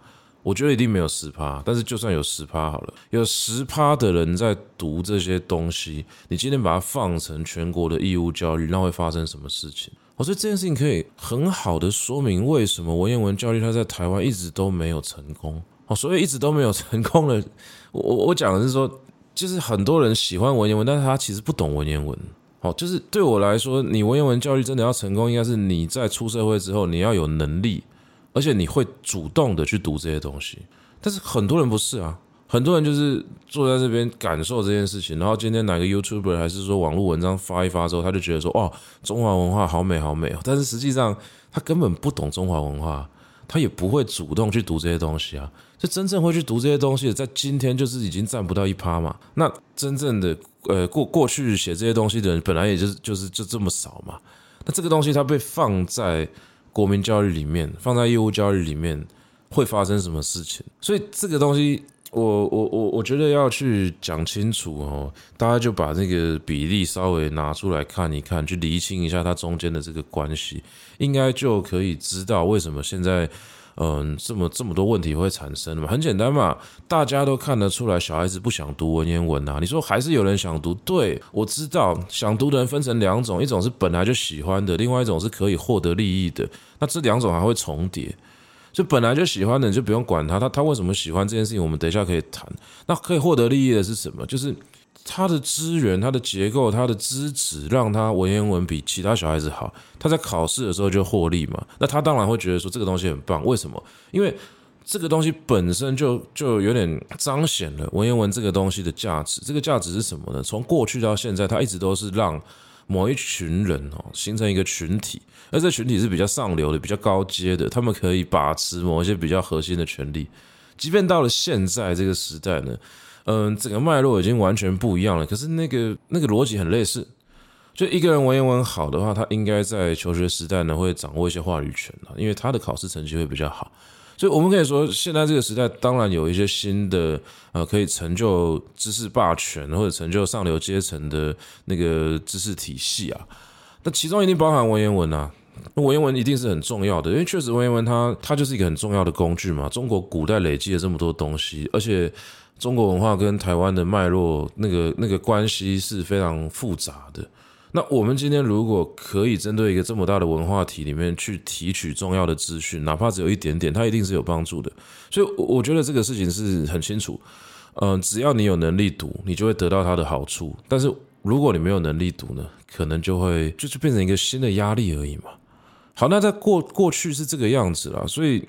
我觉得一定没有十趴，但是就算有十趴好了，有十趴的人在读这些东西，你今天把它放成全国的义务教育，那会发生什么事情？我觉得这件事情可以很好的说明为什么文言文教育它在台湾一直都没有成功。哦，所以一直都没有成功的，我我讲的是说，就是很多人喜欢文言文，但是他其实不懂文言文。哦，就是对我来说，你文言文教育真的要成功，应该是你在出社会之后，你要有能力，而且你会主动的去读这些东西。但是很多人不是啊，很多人就是坐在这边感受这件事情，然后今天哪个 YouTuber 还是说网络文章发一发之后，他就觉得说，哦，中华文化好美好美，但是实际上他根本不懂中华文化，他也不会主动去读这些东西啊。就真正会去读这些东西，在今天就是已经占不到一趴嘛。那真正的呃过过去写这些东西的人，本来也就是就是就这么少嘛。那这个东西它被放在国民教育里面，放在义务教育里面，会发生什么事情？所以这个东西，我我我我觉得要去讲清楚哦。大家就把那个比例稍微拿出来看一看，去厘清一下它中间的这个关系，应该就可以知道为什么现在。嗯，这么这么多问题会产生嘛？很简单嘛，大家都看得出来，小孩子不想读文言文啊。你说还是有人想读？对，我知道，想读的人分成两种，一种是本来就喜欢的，另外一种是可以获得利益的。那这两种还会重叠，就本来就喜欢的，你就不用管他，他他为什么喜欢这件事情，我们等一下可以谈。那可以获得利益的是什么？就是。他的资源、他的结构、他的资质，让他文言文比其他小孩子好。他在考试的时候就获利嘛，那他当然会觉得说这个东西很棒。为什么？因为这个东西本身就就有点彰显了文言文这个东西的价值。这个价值是什么呢？从过去到现在，它一直都是让某一群人哦形成一个群体，而这群体是比较上流的、比较高阶的，他们可以把持某一些比较核心的权利。即便到了现在这个时代呢。嗯，整个脉络已经完全不一样了。可是那个那个逻辑很类似，就一个人文言文好的话，他应该在求学时代呢会掌握一些话语权啊，因为他的考试成绩会比较好。所以我们可以说，现在这个时代当然有一些新的呃，可以成就知识霸权或者成就上流阶层的那个知识体系啊。那其中一定包含文言文啊，文言文一定是很重要的，因为确实文言文它它就是一个很重要的工具嘛。中国古代累积了这么多东西，而且。中国文化跟台湾的脉络，那个那个关系是非常复杂的。那我们今天如果可以针对一个这么大的文化体里面去提取重要的资讯，哪怕只有一点点，它一定是有帮助的。所以我觉得这个事情是很清楚。嗯，只要你有能力读，你就会得到它的好处。但是如果你没有能力读呢，可能就会就是变成一个新的压力而已嘛。好，那在过过去是这个样子啦，所以。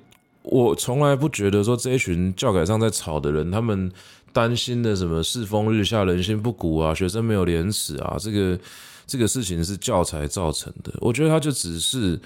我从来不觉得说这一群教改上在吵的人，他们担心的什么世风日下、人心不古啊，学生没有廉耻啊，这个这个事情是教材造成的。我觉得他就只是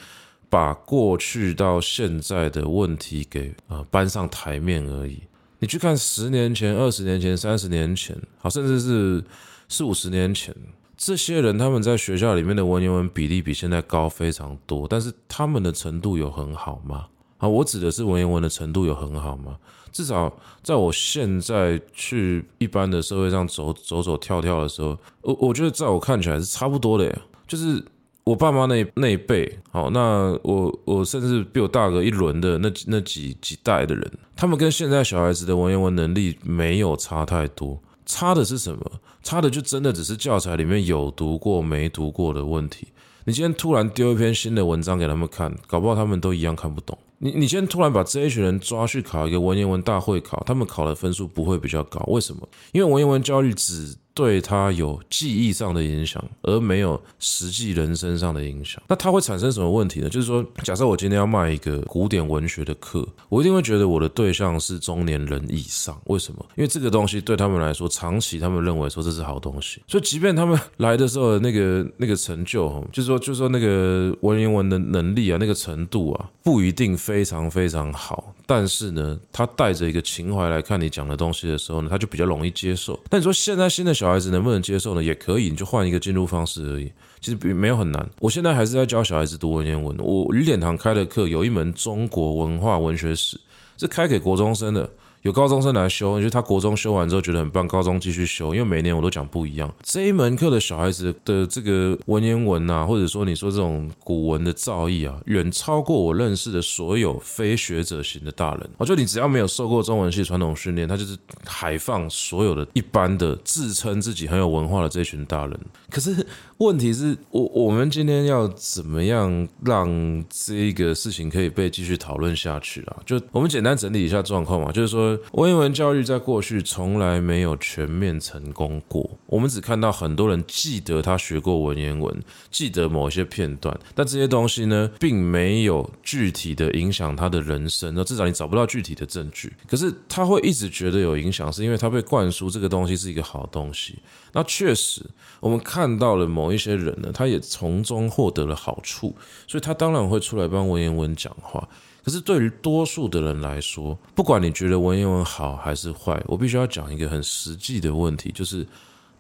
把过去到现在的问题给啊搬上台面而已。你去看十年前、二十年前、三十年前，好，甚至是四五十年前，这些人他们在学校里面的文言文比例比现在高非常多，但是他们的程度有很好吗？啊，我指的是文言文的程度有很好吗？至少在我现在去一般的社会上走走走跳跳的时候，我我觉得在我看起来是差不多的呀。就是我爸妈那那一辈，好，那我我甚至比我大个一轮的那那几几代的人，他们跟现在小孩子的文言文能力没有差太多，差的是什么？差的就真的只是教材里面有读过没读过的问题。你今天突然丢一篇新的文章给他们看，搞不好他们都一样看不懂。你你先突然把这一群人抓去考一个文言文大会考，他们考的分数不会比较高，为什么？因为文言文教育只对他有记忆上的影响，而没有实际人生上的影响。那它会产生什么问题呢？就是说，假设我今天要卖一个古典文学的课，我一定会觉得我的对象是中年人以上。为什么？因为这个东西对他们来说，长期他们认为说这是好东西。所以，即便他们 来的时候那个那个成就，就是说，就是说那个文言文的能力啊，那个程度啊，不一定非常非常好。但是呢，他带着一个情怀来看你讲的东西的时候呢，他就比较容易接受。但你说现在新的小孩子能不能接受呢？也可以，你就换一个进入方式而已。其实并没有很难。我现在还是在教小孩子读文言文。我日点堂开的课有一门中国文化文学史，是开给国中生的，有高中生来修，就是他国中修完之后觉得很棒，高中继续修，因为每年我都讲不一样。这一门课的小孩子的这个文言文啊，或者说你说这种古文的造诣啊，远超过我认识的所有非学者型的大人。我觉得你只要没有受过中文系传统训练，他就是海放所有的一般的自称自己很有文化的这群大人。可是问题是我我们今天要怎么样让这个事情可以被继续讨论下去啊？就我们简单整理一下状况嘛，就是说文言文教育在过去从来没有全面成功过。我们只看到很多人记得他学过文言文，记得某些片段，但这些东西呢，并没有具体的影响他的人生。那至少你找不到具体的证据。可是他会一直觉得有影响，是因为他被灌输这个东西是一个好东西。那确实，我们看到了某一些人呢，他也从中获得了好处，所以他当然会出来帮文言文讲话。可是对于多数的人来说，不管你觉得文言文好还是坏，我必须要讲一个很实际的问题，就是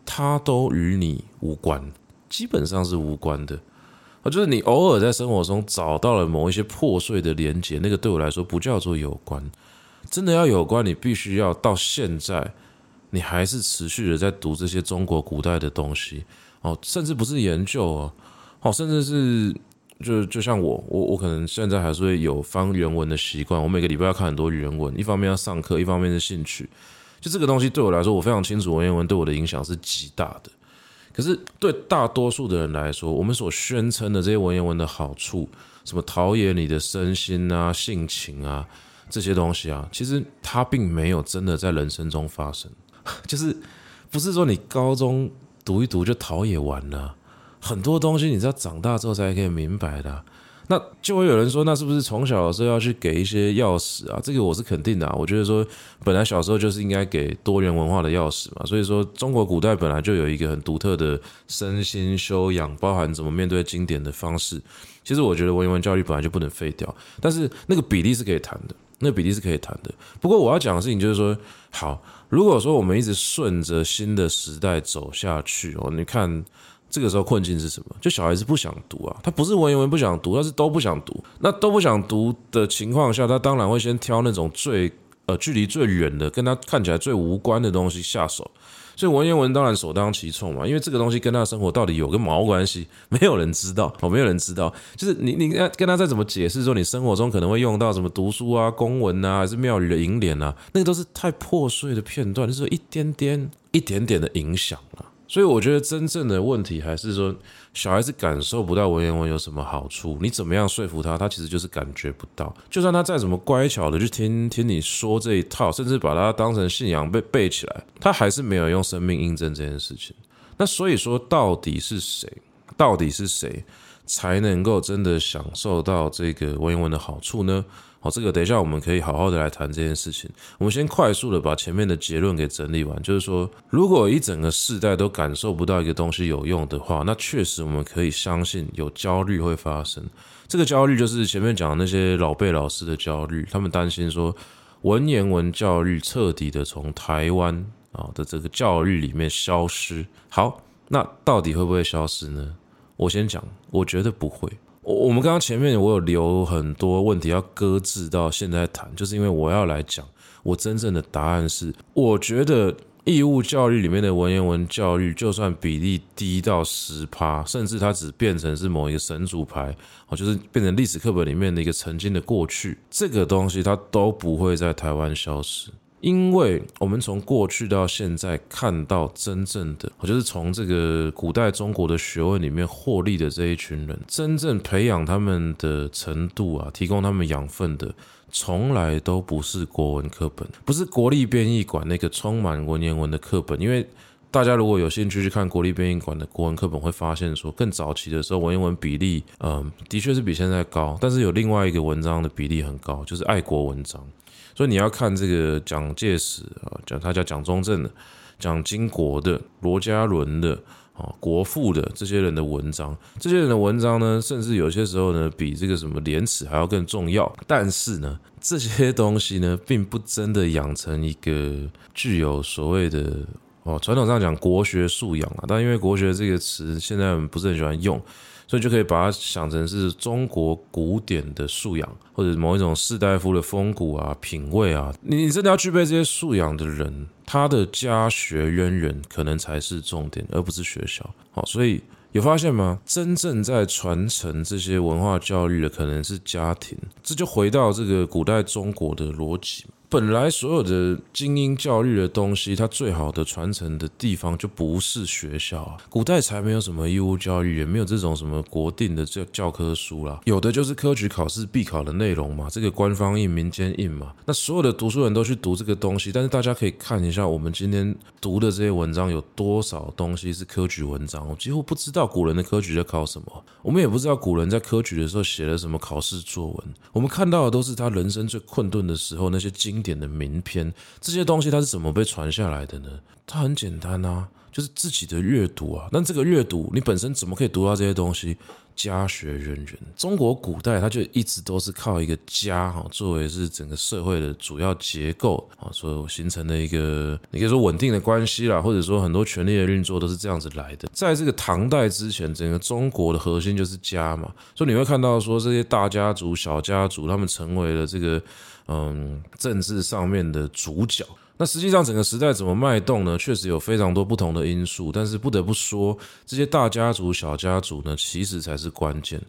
它都与你无关，基本上是无关的。啊，就是你偶尔在生活中找到了某一些破碎的连结，那个对我来说不叫做有关。真的要有关，你必须要到现在，你还是持续的在读这些中国古代的东西哦，甚至不是研究哦，哦，甚至是。就就像我，我我可能现在还是会有翻原文的习惯。我每个礼拜要看很多原文，一方面要上课，一方面是兴趣。就这个东西对我来说，我非常清楚文言文对我的影响是极大的。可是对大多数的人来说，我们所宣称的这些文言文的好处，什么陶冶你的身心啊、性情啊这些东西啊，其实它并没有真的在人生中发生。就是不是说你高中读一读就陶冶完了。很多东西你知道长大之后才可以明白的，那就会有人说，那是不是从小的时候要去给一些钥匙啊？这个我是肯定的啊。我觉得说，本来小时候就是应该给多元文化的钥匙嘛。所以说，中国古代本来就有一个很独特的身心修养，包含怎么面对经典的方式。其实我觉得文言文教育本来就不能废掉，但是那个比例是可以谈的，那个比例是可以谈的。不过我要讲的事情就是说，好，如果说我们一直顺着新的时代走下去哦，你看。这个时候困境是什么？就小孩子不想读啊，他不是文言文不想读，他是都不想读。那都不想读的情况下，他当然会先挑那种最呃距离最远的，跟他看起来最无关的东西下手。所以文言文当然首当其冲嘛，因为这个东西跟他的生活到底有个毛关系？没有人知道哦，没有人知道。就是你你跟他再怎么解释说，你生活中可能会用到什么读书啊、公文啊，还是庙里的楹联啊，那个都是太破碎的片段，就是一点点、一点点的影响了。所以我觉得真正的问题还是说，小孩子感受不到文言文有什么好处，你怎么样说服他，他其实就是感觉不到。就算他再怎么乖巧的去听听你说这一套，甚至把它当成信仰背背起来，他还是没有用生命印证这件事情。那所以说，到底是谁？到底是谁才能够真的享受到这个文言文的好处呢？好，这个等一下我们可以好好的来谈这件事情。我们先快速的把前面的结论给整理完，就是说，如果一整个世代都感受不到一个东西有用的话，那确实我们可以相信有焦虑会发生。这个焦虑就是前面讲的那些老辈老师的焦虑，他们担心说文言文教育彻底的从台湾啊的这个教育里面消失。好，那到底会不会消失呢？我先讲，我觉得不会。我我们刚刚前面我有留很多问题要搁置到现在谈，就是因为我要来讲，我真正的答案是，我觉得义务教育里面的文言文教育，就算比例低到十趴，甚至它只变成是某一个神主牌，哦，就是变成历史课本里面的一个曾经的过去，这个东西它都不会在台湾消失。因为我们从过去到现在看到真正的，就是从这个古代中国的学问里面获利的这一群人，真正培养他们的程度啊，提供他们养分的，从来都不是国文课本，不是国立编译馆那个充满文言文的课本。因为大家如果有兴趣去看国立编译馆的国文课本，会发现说，更早期的时候文言文比例，嗯，的确是比现在高，但是有另外一个文章的比例很高，就是爱国文章。所以你要看这个蒋介石啊，讲他叫蒋中正的，蒋经国的，罗家伦的，啊，国父的这些人的文章，这些人的文章呢，甚至有些时候呢，比这个什么廉耻还要更重要。但是呢，这些东西呢，并不真的养成一个具有所谓的哦，传统上讲国学素养啊，但因为国学这个词现在不是很喜欢用，所以就可以把它想成是中国古典的素养，或者某一种士大夫的风骨啊、品味啊。你真的要具备这些素养的人，他的家学渊源可能才是重点，而不是学校。好，所以。有发现吗？真正在传承这些文化教育的可能是家庭，这就回到这个古代中国的逻辑。本来所有的精英教育的东西，它最好的传承的地方就不是学校啊。古代才没有什么义务教育，也没有这种什么国定的教教科书啦，有的就是科举考试必考的内容嘛，这个官方印、民间印嘛。那所有的读书人都去读这个东西，但是大家可以看一下，我们今天读的这些文章有多少东西是科举文章？我几乎不知道古人的科举在考什么，我们也不知道古人在科举的时候写了什么考试作文。我们看到的都是他人生最困顿的时候那些经。点的名篇，这些东西它是怎么被传下来的呢？它很简单啊，就是自己的阅读啊。那这个阅读，你本身怎么可以读到这些东西？家学渊源，中国古代它就一直都是靠一个家哈作为是整个社会的主要结构啊，所形成的一个你可以说稳定的关系啦，或者说很多权力的运作都是这样子来的。在这个唐代之前，整个中国的核心就是家嘛，所以你会看到说这些大家族、小家族，他们成为了这个。嗯，政治上面的主角。那实际上整个时代怎么脉动呢？确实有非常多不同的因素，但是不得不说，这些大家族、小家族呢，其实才是关键。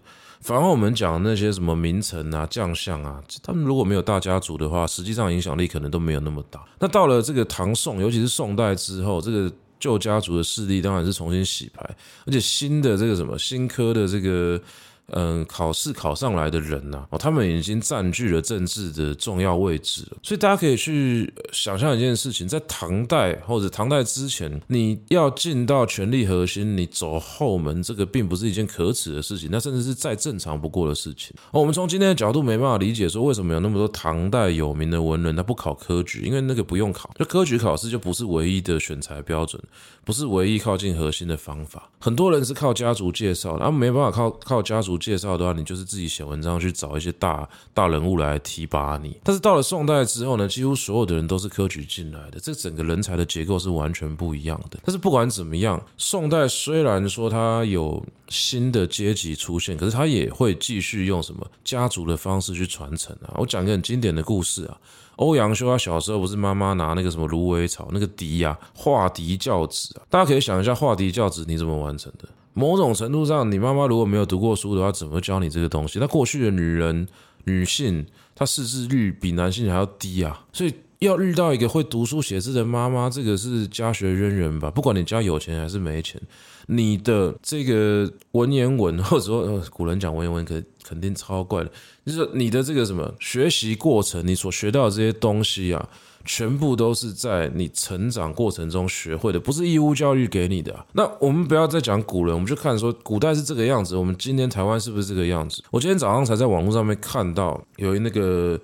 反而我们讲那些什么名臣啊、将相啊，他们如果没有大家族的话，实际上影响力可能都没有那么大。那到了这个唐宋，尤其是宋代之后，这个旧家族的势力当然是重新洗牌，而且新的这个什么新科的这个。嗯，考试考上来的人呐，哦，他们已经占据了政治的重要位置了。所以大家可以去想象一件事情，在唐代或者唐代之前，你要进到权力核心，你走后门，这个并不是一件可耻的事情，那甚至是再正常不过的事情。哦，我们从今天的角度没办法理解说，为什么有那么多唐代有名的文人他不考科举，因为那个不用考，就科举考试就不是唯一的选才标准，不是唯一靠近核心的方法。很多人是靠家族介绍，他们没办法靠靠家族。介绍的话，你就是自己写文章去找一些大大人物来提拔你。但是到了宋代之后呢，几乎所有的人都是科举进来的，这整个人才的结构是完全不一样的。但是不管怎么样，宋代虽然说它有新的阶级出现，可是它也会继续用什么家族的方式去传承啊。我讲个很经典的故事啊，欧阳修他小时候不是妈妈拿那个什么芦苇草那个笛呀，画笛教子啊，大家可以想一下画笛教子你怎么完成的？某种程度上，你妈妈如果没有读过书的话，怎么教你这个东西？那过去的女人、女性，她识字率比男性还要低啊，所以要遇到一个会读书写字的妈妈，这个是家学渊源吧？不管你家有钱还是没钱，你的这个文言文，或者说古人讲文言文，可肯定超怪的，就是你的这个什么学习过程，你所学到的这些东西啊。全部都是在你成长过程中学会的，不是义务教育给你的。那我们不要再讲古人，我们就看说古代是这个样子，我们今天台湾是不是这个样子？我今天早上才在网络上面看到有那个。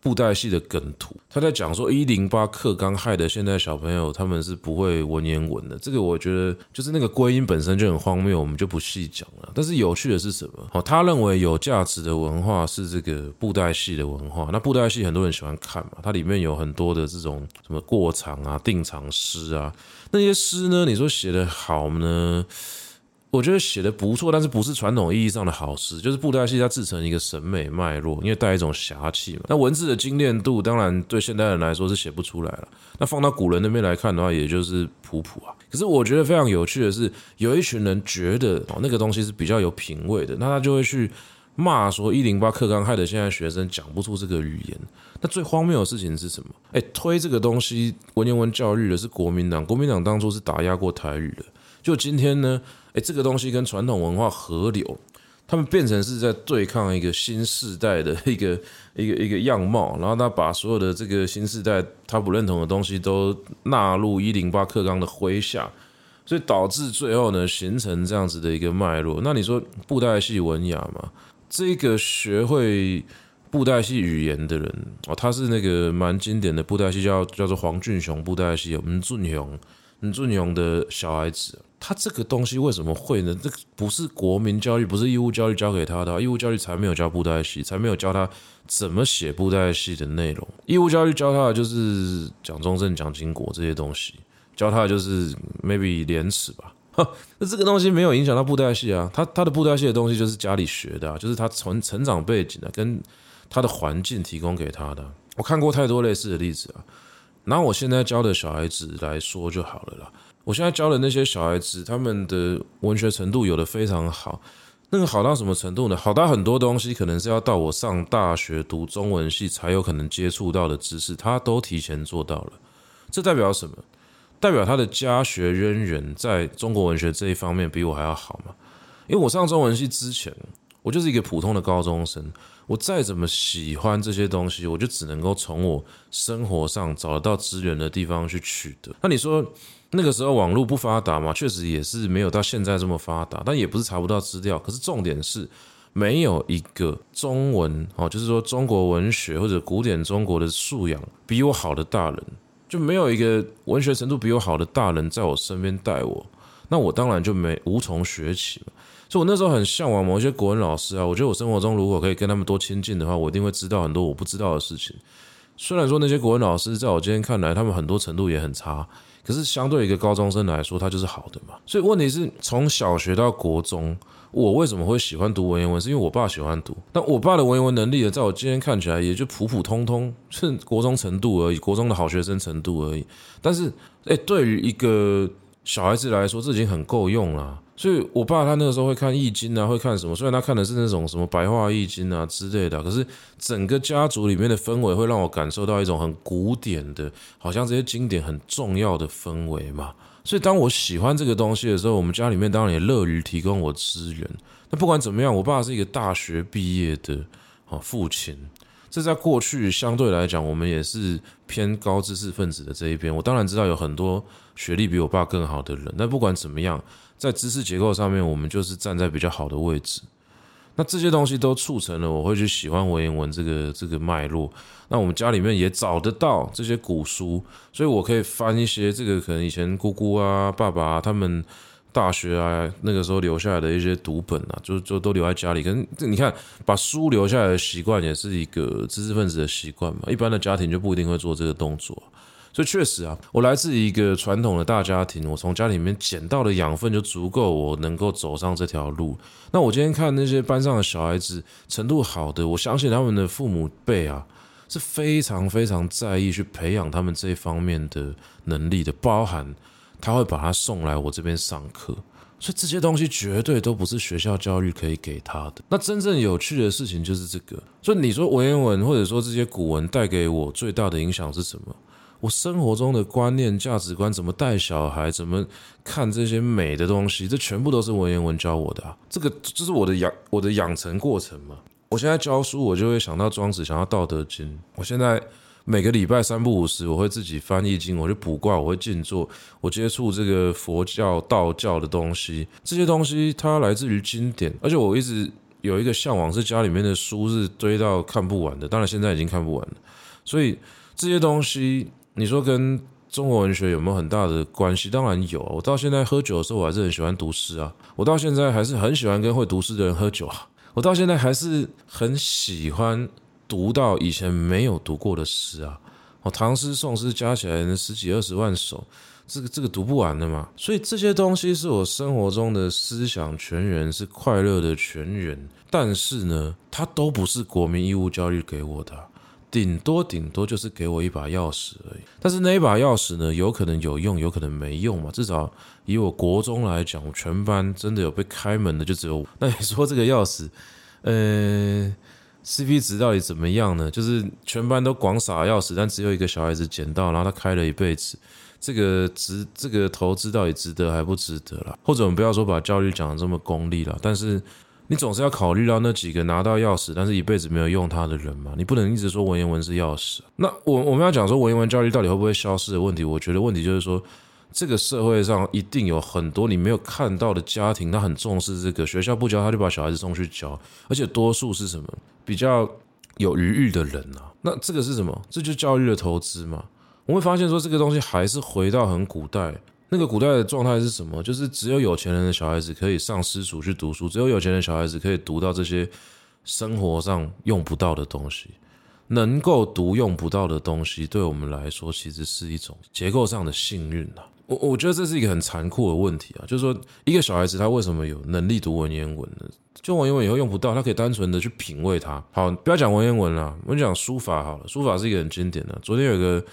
布袋戏的梗图，他在讲说一零八克刚害的现在小朋友他们是不会文言文的，这个我觉得就是那个归因本身就很荒谬，我们就不细讲了。但是有趣的是什么？哦，他认为有价值的文化是这个布袋戏的文化。那布袋戏很多人喜欢看嘛，它里面有很多的这种什么过场啊、定场诗啊，那些诗呢，你说写得好呢？我觉得写的不错，但是不是传统意义上的好诗，就是布袋戏它制成一个审美脉络，因为带一种侠气嘛。那文字的精炼度，当然对现代人来说是写不出来了。那放到古人那边来看的话，也就是普普啊。可是我觉得非常有趣的是，有一群人觉得哦那个东西是比较有品味的，那他就会去骂说一零八课纲害得现在学生讲不出这个语言。那最荒谬的事情是什么？哎，推这个东西文言文教育的是国民党，国民党当初是打压过台语的。就今天呢，哎，这个东西跟传统文化合流，他们变成是在对抗一个新时代的一个一个一个样貌，然后他把所有的这个新时代他不认同的东西都纳入一零八课纲的麾下，所以导致最后呢形成这样子的一个脉络。那你说布袋戏文雅嘛？这个学会布袋戏语言的人哦，他是那个蛮经典的布袋戏，叫叫做黄俊雄布袋戏，吴俊雄，吴俊雄的小孩子。他这个东西为什么会呢？这个不是国民教育，不是义务教育教给他的，义务教育才没有教布袋戏，才没有教他怎么写布袋戏的内容。义务教育教他的就是蒋中正、蒋经国这些东西，教他的就是 maybe 廉耻吧。那这个东西没有影响到布袋戏啊，他他的布袋戏的东西就是家里学的啊，就是他从成长背景啊，跟他的环境提供给他的。我看过太多类似的例子啊，拿我现在教的小孩子来说就好了啦。我现在教的那些小孩子，他们的文学程度有的非常好，那个好到什么程度呢？好到很多东西可能是要到我上大学读中文系才有可能接触到的知识，他都提前做到了。这代表什么？代表他的家学渊源在中国文学这一方面比我还要好嘛？因为我上中文系之前，我就是一个普通的高中生，我再怎么喜欢这些东西，我就只能够从我生活上找得到资源的地方去取得。那你说那个时候网络不发达嘛？确实也是没有到现在这么发达，但也不是查不到资料。可是重点是，没有一个中文哦，就是说中国文学或者古典中国的素养比我好的大人。就没有一个文学程度比我好的大人在我身边带我，那我当然就没无从学起嘛。所以，我那时候很向往某一些国文老师啊。我觉得我生活中如果可以跟他们多亲近的话，我一定会知道很多我不知道的事情。虽然说那些国文老师在我今天看来，他们很多程度也很差，可是相对一个高中生来说，它就是好的嘛。所以问题是从小学到国中。我为什么会喜欢读文言文？是因为我爸喜欢读。但我爸的文言文能力呢，在我今天看起来也就普普通通，是国中程度而已，国中的好学生程度而已。但是，哎，对于一个小孩子来说，这已经很够用了。所以，我爸他那个时候会看《易经》啊，会看什么？虽然他看的是那种什么白话《易经》啊之类的，可是整个家族里面的氛围会让我感受到一种很古典的，好像这些经典很重要的氛围嘛。所以，当我喜欢这个东西的时候，我们家里面当然也乐于提供我资源。那不管怎么样，我爸是一个大学毕业的啊父亲，这在过去相对来讲，我们也是偏高知识分子的这一边。我当然知道有很多学历比我爸更好的人，但不管怎么样，在知识结构上面，我们就是站在比较好的位置。那这些东西都促成了我会去喜欢文言文这个这个脉络。那我们家里面也找得到这些古书，所以我可以翻一些这个可能以前姑姑啊、爸爸他们大学啊那个时候留下来的一些读本啊，就就都留在家里。跟你看，把书留下来的习惯也是一个知识分子的习惯嘛。一般的家庭就不一定会做这个动作。所以确实啊，我来自一个传统的大家庭，我从家里面捡到的养分就足够我能够走上这条路。那我今天看那些班上的小孩子程度好的，我相信他们的父母辈啊是非常非常在意去培养他们这方面的能力的，包含他会把他送来我这边上课。所以这些东西绝对都不是学校教育可以给他的。那真正有趣的事情就是这个。所以你说文言文或者说这些古文带给我最大的影响是什么？我生活中的观念、价值观，怎么带小孩，怎么看这些美的东西，这全部都是文言文教我的啊！这个这是我的养我的养成过程嘛。我现在教书，我就会想到庄子，想到道德经。我现在每个礼拜三不五时，我会自己翻译经，我去卜卦，我会静坐，我接触这个佛教、道教的东西。这些东西它来自于经典，而且我一直有一个向往，是家里面的书是堆到看不完的。当然现在已经看不完了，所以这些东西。你说跟中国文学有没有很大的关系？当然有啊。我到现在喝酒的时候，我还是很喜欢读诗啊。我到现在还是很喜欢跟会读诗的人喝酒啊。我到现在还是很喜欢读到以前没有读过的诗啊。哦，唐诗宋诗加起来十几二十万首，这个这个读不完的嘛。所以这些东西是我生活中的思想泉源，是快乐的泉源。但是呢，它都不是国民义务教育给我的。顶多顶多就是给我一把钥匙而已，但是那一把钥匙呢，有可能有用，有可能没用嘛。至少以我国中来讲，我全班真的有被开门的就只有我。那你说这个钥匙，呃，CP 值到底怎么样呢？就是全班都广撒钥匙，但只有一个小孩子捡到，然后他开了一辈子，这个值这个投资到底值得还不值得啦？或者我们不要说把教育讲的这么功利了，但是。你总是要考虑到那几个拿到钥匙，但是一辈子没有用它的人嘛？你不能一直说文言文是钥匙。那我我们要讲说文言文教育到底会不会消失的问题，我觉得问题就是说，这个社会上一定有很多你没有看到的家庭，他很重视这个，学校不教他就把小孩子送去教，而且多数是什么比较有余裕的人啊？那这个是什么？这就是教育的投资嘛？我会发现说这个东西还是回到很古代。那个古代的状态是什么？就是只有有钱人的小孩子可以上私塾去读书，只有有钱的小孩子可以读到这些生活上用不到的东西。能够读用不到的东西，对我们来说其实是一种结构上的幸运呐。我我觉得这是一个很残酷的问题啊，就是说一个小孩子他为什么有能力读文言文呢？就文言文以后用不到，他可以单纯的去品味它。好，不要讲文言文了，我们讲书法好了。书法是一个很经典的。昨天有个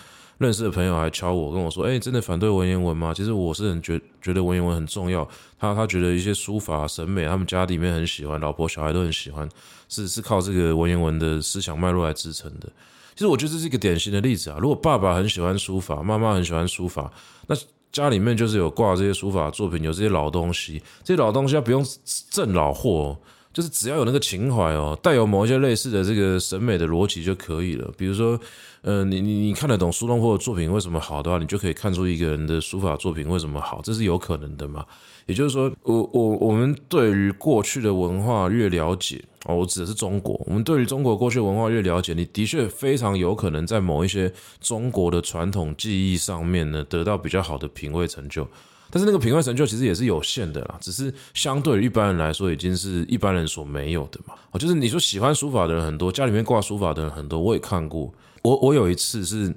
认识的朋友还敲我跟我说：“哎，真的反对文言文吗？”其实我是很觉觉得文言文很重要。他他觉得一些书法审美，他们家里面很喜欢，老婆小孩都很喜欢，是是靠这个文言文的思想脉络来支撑的。其实我觉得这是一个典型的例子啊。如果爸爸很喜欢书法，妈妈很喜欢书法，那家里面就是有挂这些书法作品，有这些老东西，这些老东西要不用赠老货哦，就是只要有那个情怀哦，带有某一些类似的这个审美的逻辑就可以了。比如说，呃，你你你看得懂苏东坡的作品为什么好的话，你就可以看出一个人的书法作品为什么好，这是有可能的嘛。也就是说，我我我们对于过去的文化越了解哦，我指的是中国。我们对于中国过去文化越了解，你的确非常有可能在某一些中国的传统技艺上面呢，得到比较好的品味成就。但是那个品味成就其实也是有限的啦，只是相对于一般人来说，已经是一般人所没有的嘛。哦，就是你说喜欢书法的人很多，家里面挂书法的人很多，我也看过。我我有一次是。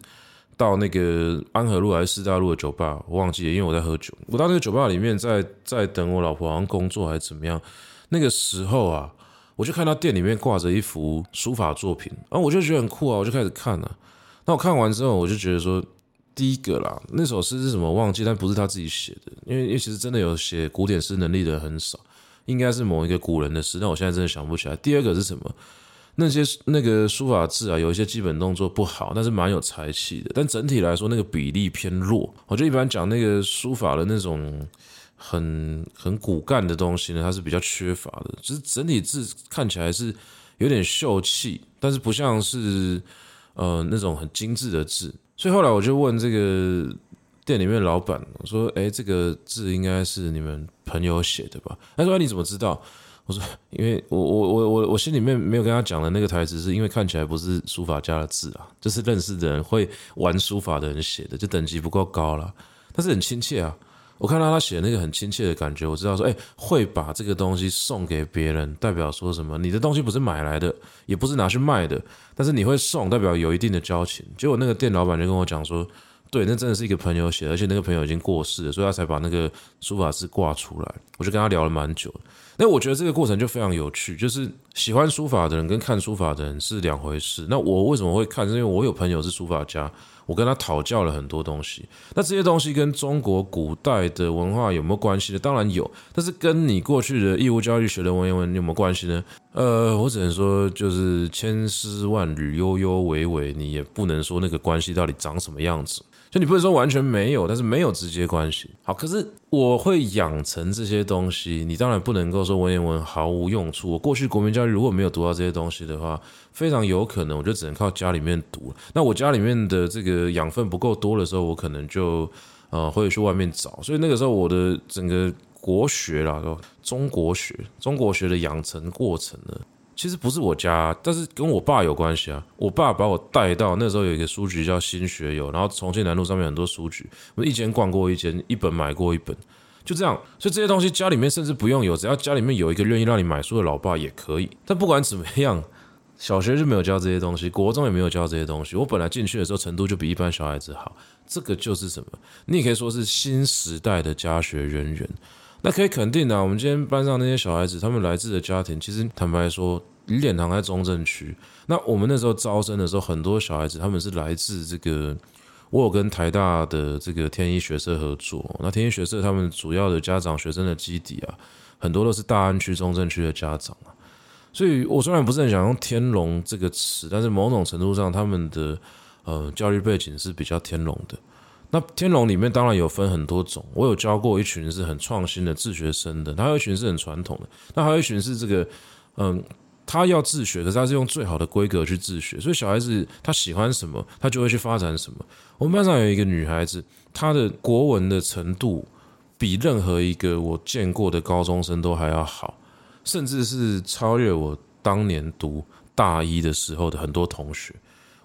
到那个安和路还是四大路的酒吧，我忘记了，因为我在喝酒。我到那个酒吧里面在，在等我老婆，好像工作还是怎么样。那个时候啊，我就看到店里面挂着一幅书法作品，然后我就觉得很酷啊，我就开始看了。那我看完之后，我就觉得说，第一个啦，那首诗是什么忘记，但不是他自己写的，因为因为其实真的有写古典诗能力的人很少，应该是某一个古人的诗，但我现在真的想不起来。第二个是什么？那些那个书法字啊，有一些基本动作不好，但是蛮有才气的。但整体来说，那个比例偏弱。我就一般讲那个书法的那种很很骨干的东西呢，它是比较缺乏的。就是整体字看起来是有点秀气，但是不像是呃那种很精致的字。所以后来我就问这个店里面老板，我说：“诶，这个字应该是你们朋友写的吧？”他说：“你怎么知道？”我说，因为我我我我我心里面没有跟他讲的那个台词，是因为看起来不是书法家的字啊，就是认识的人会玩书法的人写的，就等级不够高了，但是很亲切啊。我看到他写那个很亲切的感觉，我知道说，哎，会把这个东西送给别人，代表说什么？你的东西不是买来的，也不是拿去卖的，但是你会送，代表有一定的交情。结果那个店老板就跟我讲说。对，那真的是一个朋友写，而且那个朋友已经过世了，所以他才把那个书法字挂出来。我就跟他聊了蛮久。那我觉得这个过程就非常有趣，就是喜欢书法的人跟看书法的人是两回事。那我为什么会看？是因为我有朋友是书法家，我跟他讨教了很多东西。那这些东西跟中国古代的文化有没有关系呢？当然有，但是跟你过去的义务教育学的文言文有没有关系呢？呃，我只能说就是千丝万缕、悠悠微微，你也不能说那个关系到底长什么样子。你不能说完全没有，但是没有直接关系。好，可是我会养成这些东西，你当然不能够说文言文毫无用处。我过去国民教育如果没有读到这些东西的话，非常有可能我就只能靠家里面读。那我家里面的这个养分不够多的时候，我可能就呃会去外面找。所以那个时候我的整个国学啦，中国学、中国学的养成过程呢。其实不是我家，但是跟我爸有关系啊。我爸把我带到那时候有一个书局叫新学友，然后重庆南路上面很多书局，我一间逛过一间，一本买过一本，就这样。所以这些东西家里面甚至不用有，只要家里面有一个愿意让你买书的老爸也可以。但不管怎么样，小学就没有教这些东西，国中也没有教这些东西。我本来进去的时候程度就比一般小孩子好，这个就是什么？你也可以说是新时代的家学渊源。那可以肯定的，我们今天班上那些小孩子，他们来自的家庭，其实坦白说，李典堂在中正区。那我们那时候招生的时候，很多小孩子他们是来自这个，我有跟台大的这个天一学社合作。那天一学社他们主要的家长学生的基底啊，很多都是大安区、中正区的家长啊。所以我虽然不是很想用天龙这个词，但是某种程度上，他们的呃教育背景是比较天龙的。那天龙里面当然有分很多种，我有教过一群是很创新的自学生的，还有一群是很传统的，那还有一群是这个，嗯，他要自学，可是他是用最好的规格去自学，所以小孩子他喜欢什么，他就会去发展什么。我们班上有一个女孩子，她的国文的程度比任何一个我见过的高中生都还要好，甚至是超越我当年读大一的时候的很多同学。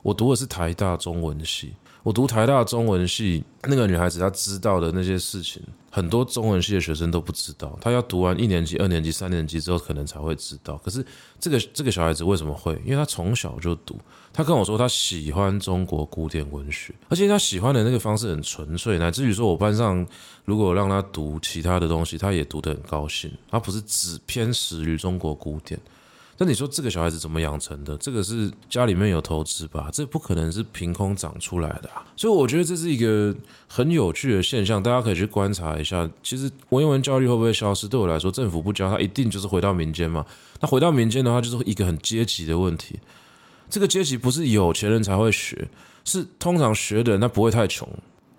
我读的是台大中文系。我读台大中文系，那个女孩子她知道的那些事情，很多中文系的学生都不知道。她要读完一年级、二年级、三年级之后，可能才会知道。可是这个这个小孩子为什么会？因为她从小就读。她跟我说，她喜欢中国古典文学，而且她喜欢的那个方式很纯粹，乃至于说我班上如果让她读其他的东西，她也读得很高兴。她不是只偏食于中国古典。那你说这个小孩子怎么养成的？这个是家里面有投资吧？这不可能是凭空长出来的啊！所以我觉得这是一个很有趣的现象，大家可以去观察一下。其实文言文教育会不会消失？对我来说，政府不教，它一定就是回到民间嘛。那回到民间的话，就是一个很阶级的问题。这个阶级不是有钱人才会学，是通常学的人他不会太穷。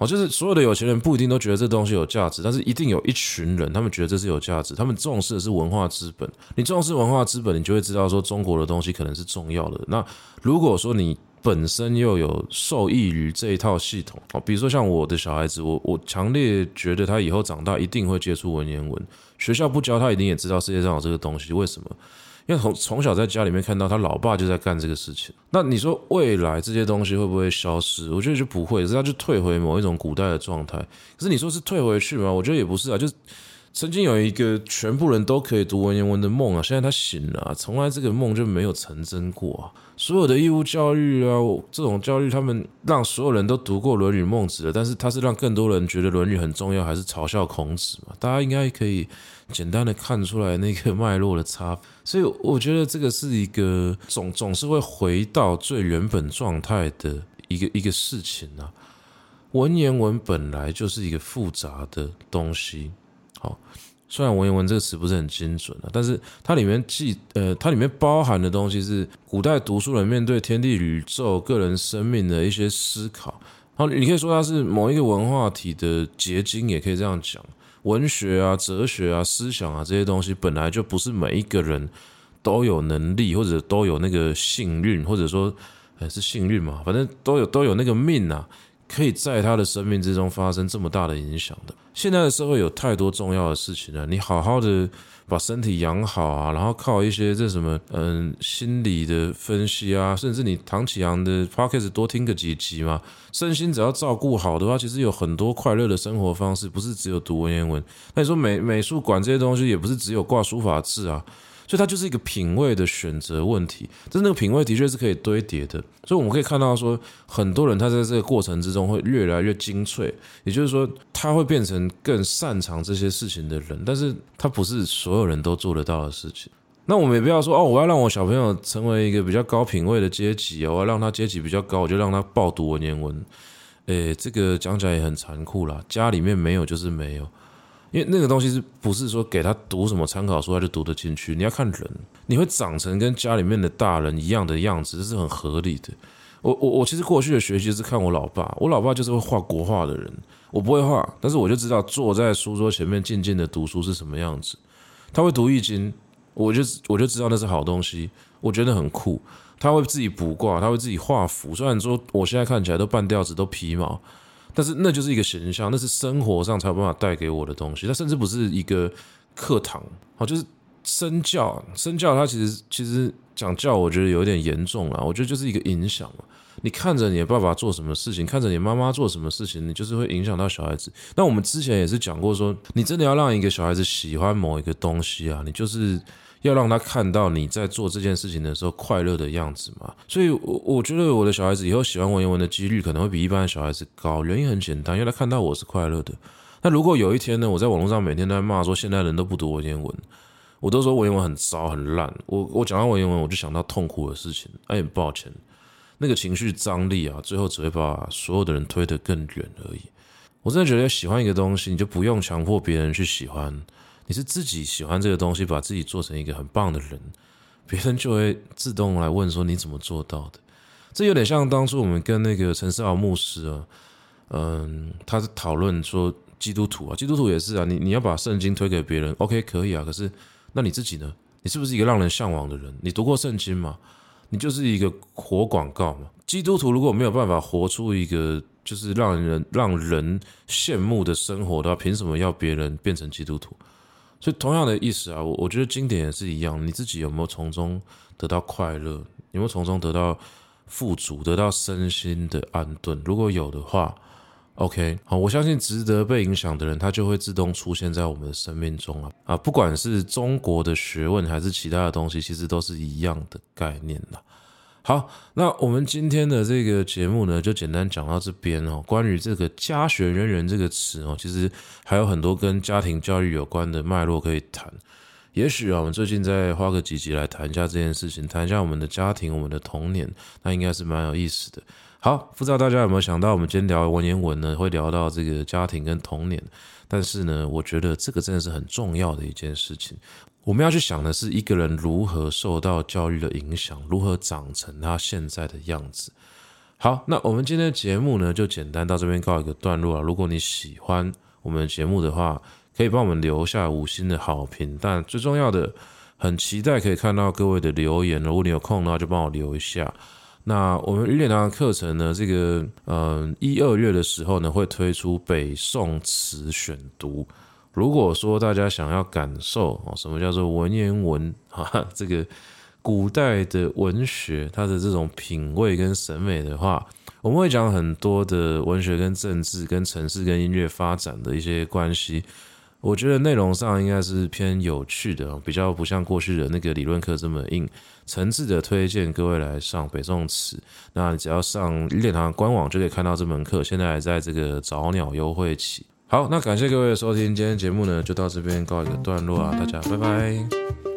就是所有的有钱人不一定都觉得这东西有价值，但是一定有一群人，他们觉得这是有价值，他们重视的是文化资本。你重视文化资本，你就会知道说中国的东西可能是重要的。那如果说你本身又有受益于这一套系统，哦，比如说像我的小孩子，我我强烈觉得他以后长大一定会接触文言文，学校不教他一定也知道世界上有这个东西，为什么？因为从从小在家里面看到他老爸就在干这个事情，那你说未来这些东西会不会消失？我觉得就不会，是他就退回某一种古代的状态。可是你说是退回去吗？我觉得也不是啊，就是曾经有一个全部人都可以读文言文的梦啊，现在他醒了，从来这个梦就没有成真过啊。所有的义务教育啊，这种教育他们让所有人都读过《论语》《孟子》的，但是他是让更多人觉得《论语》很重要，还是嘲笑孔子嘛？大家应该可以。简单的看出来那个脉络的差，所以我觉得这个是一个总总是会回到最原本状态的一个一个事情啊。文言文本来就是一个复杂的东西，好，虽然文言文这个词不是很精准啊，但是它里面记呃，它里面包含的东西是古代读书人面对天地宇宙、个人生命的一些思考。好，你可以说它是某一个文化体的结晶，也可以这样讲。文学啊、哲学啊、思想啊这些东西本来就不是每一个人都有能力，或者都有那个幸运，或者说还是幸运嘛，反正都有都有那个命啊，可以在他的生命之中发生这么大的影响的。现在的社会有太多重要的事情了，你好好的。把身体养好啊，然后靠一些这什么嗯心理的分析啊，甚至你唐启阳的 p o c k e t 多听个几集嘛，身心只要照顾好的话，其实有很多快乐的生活方式，不是只有读文言文。那你说美美术馆这些东西，也不是只有挂书法字啊。所以它就是一个品味的选择问题，但是那个品味的确是可以堆叠的。所以我们可以看到说，很多人他在这个过程之中会越来越精粹，也就是说他会变成更擅长这些事情的人，但是他不是所有人都做得到的事情。那我们也不要说哦，我要让我小朋友成为一个比较高品位的阶级，我要让他阶级比较高，我就让他报读文言文。诶，这个讲起来也很残酷啦，家里面没有就是没有。因为那个东西是不是说给他读什么参考书他就读得进去？你要看人，你会长成跟家里面的大人一样的样子，这是很合理的。我我我其实过去的学习是看我老爸，我老爸就是会画国画的人，我不会画，但是我就知道坐在书桌前面静静的读书是什么样子。他会读易经，我就我就知道那是好东西，我觉得很酷。他会自己卜卦，他会自己画符，虽然说我现在看起来都半吊子都皮毛。但是那就是一个形象，那是生活上才有办法带给我的东西。它甚至不是一个课堂，好，就是身教。身教它其实其实讲教，我觉得有点严重了。我觉得就是一个影响。你看着你的爸爸做什么事情，看着你妈妈做什么事情，你就是会影响到小孩子。那我们之前也是讲过说，你真的要让一个小孩子喜欢某一个东西啊，你就是。要让他看到你在做这件事情的时候快乐的样子嘛，所以，我我觉得我的小孩子以后喜欢文言文的几率可能会比一般的小孩子高。原因很简单，因为他看到我是快乐的。那如果有一天呢，我在网络上每天都在骂说现在人都不读文言文，我都说文言文很糟很烂。我我讲到文言文，我就想到痛苦的事情。哎，很抱歉，那个情绪张力啊，最后只会把所有的人推得更远而已。我真的觉得喜欢一个东西，你就不用强迫别人去喜欢。你是自己喜欢这个东西，把自己做成一个很棒的人，别人就会自动来问说你怎么做到的？这有点像当初我们跟那个陈思豪牧师啊，嗯，他是讨论说基督徒啊，基督徒也是啊，你你要把圣经推给别人，OK 可以啊，可是那你自己呢？你是不是一个让人向往的人？你读过圣经吗？你就是一个活广告嘛。基督徒如果没有办法活出一个就是让人让人羡慕的生活的话，凭什么要别人变成基督徒？所以同样的意思啊，我我觉得经典也是一样，你自己有没有从中得到快乐？有没有从中得到富足，得到身心的安顿。如果有的话，OK，好，我相信值得被影响的人，他就会自动出现在我们的生命中啊啊！不管是中国的学问还是其他的东西，其实都是一样的概念啦。好，那我们今天的这个节目呢，就简单讲到这边哦。关于这个“家学渊源”这个词哦，其实还有很多跟家庭教育有关的脉络可以谈。也许啊，我们最近再花个几集来谈一下这件事情，谈一下我们的家庭、我们的童年，那应该是蛮有意思的。好，不知道大家有没有想到，我们今天聊文言文呢，会聊到这个家庭跟童年。但是呢，我觉得这个真的是很重要的一件事情。我们要去想的是一个人如何受到教育的影响，如何长成他现在的样子。好，那我们今天的节目呢，就简单到这边告一个段落了。如果你喜欢我们的节目的话，可以帮我们留下五星的好评。但最重要的，很期待可以看到各位的留言。如果你有空的话，就帮我留一下。那我们语典堂的课程呢，这个嗯一二月的时候呢，会推出北宋词选读。如果说大家想要感受哦，什么叫做文言文 啊，这个古代的文学它的这种品味跟审美的话，我们会讲很多的文学跟政治、跟城市跟音乐发展的一些关系。我觉得内容上应该是偏有趣的，比较不像过去的那个理论课这么硬。诚挚的推荐各位来上北宋词，那只要上练堂官网就可以看到这门课，现在还在这个早鸟优惠期。好，那感谢各位的收听，今天节目呢就到这边告一个段落啊，大家拜拜。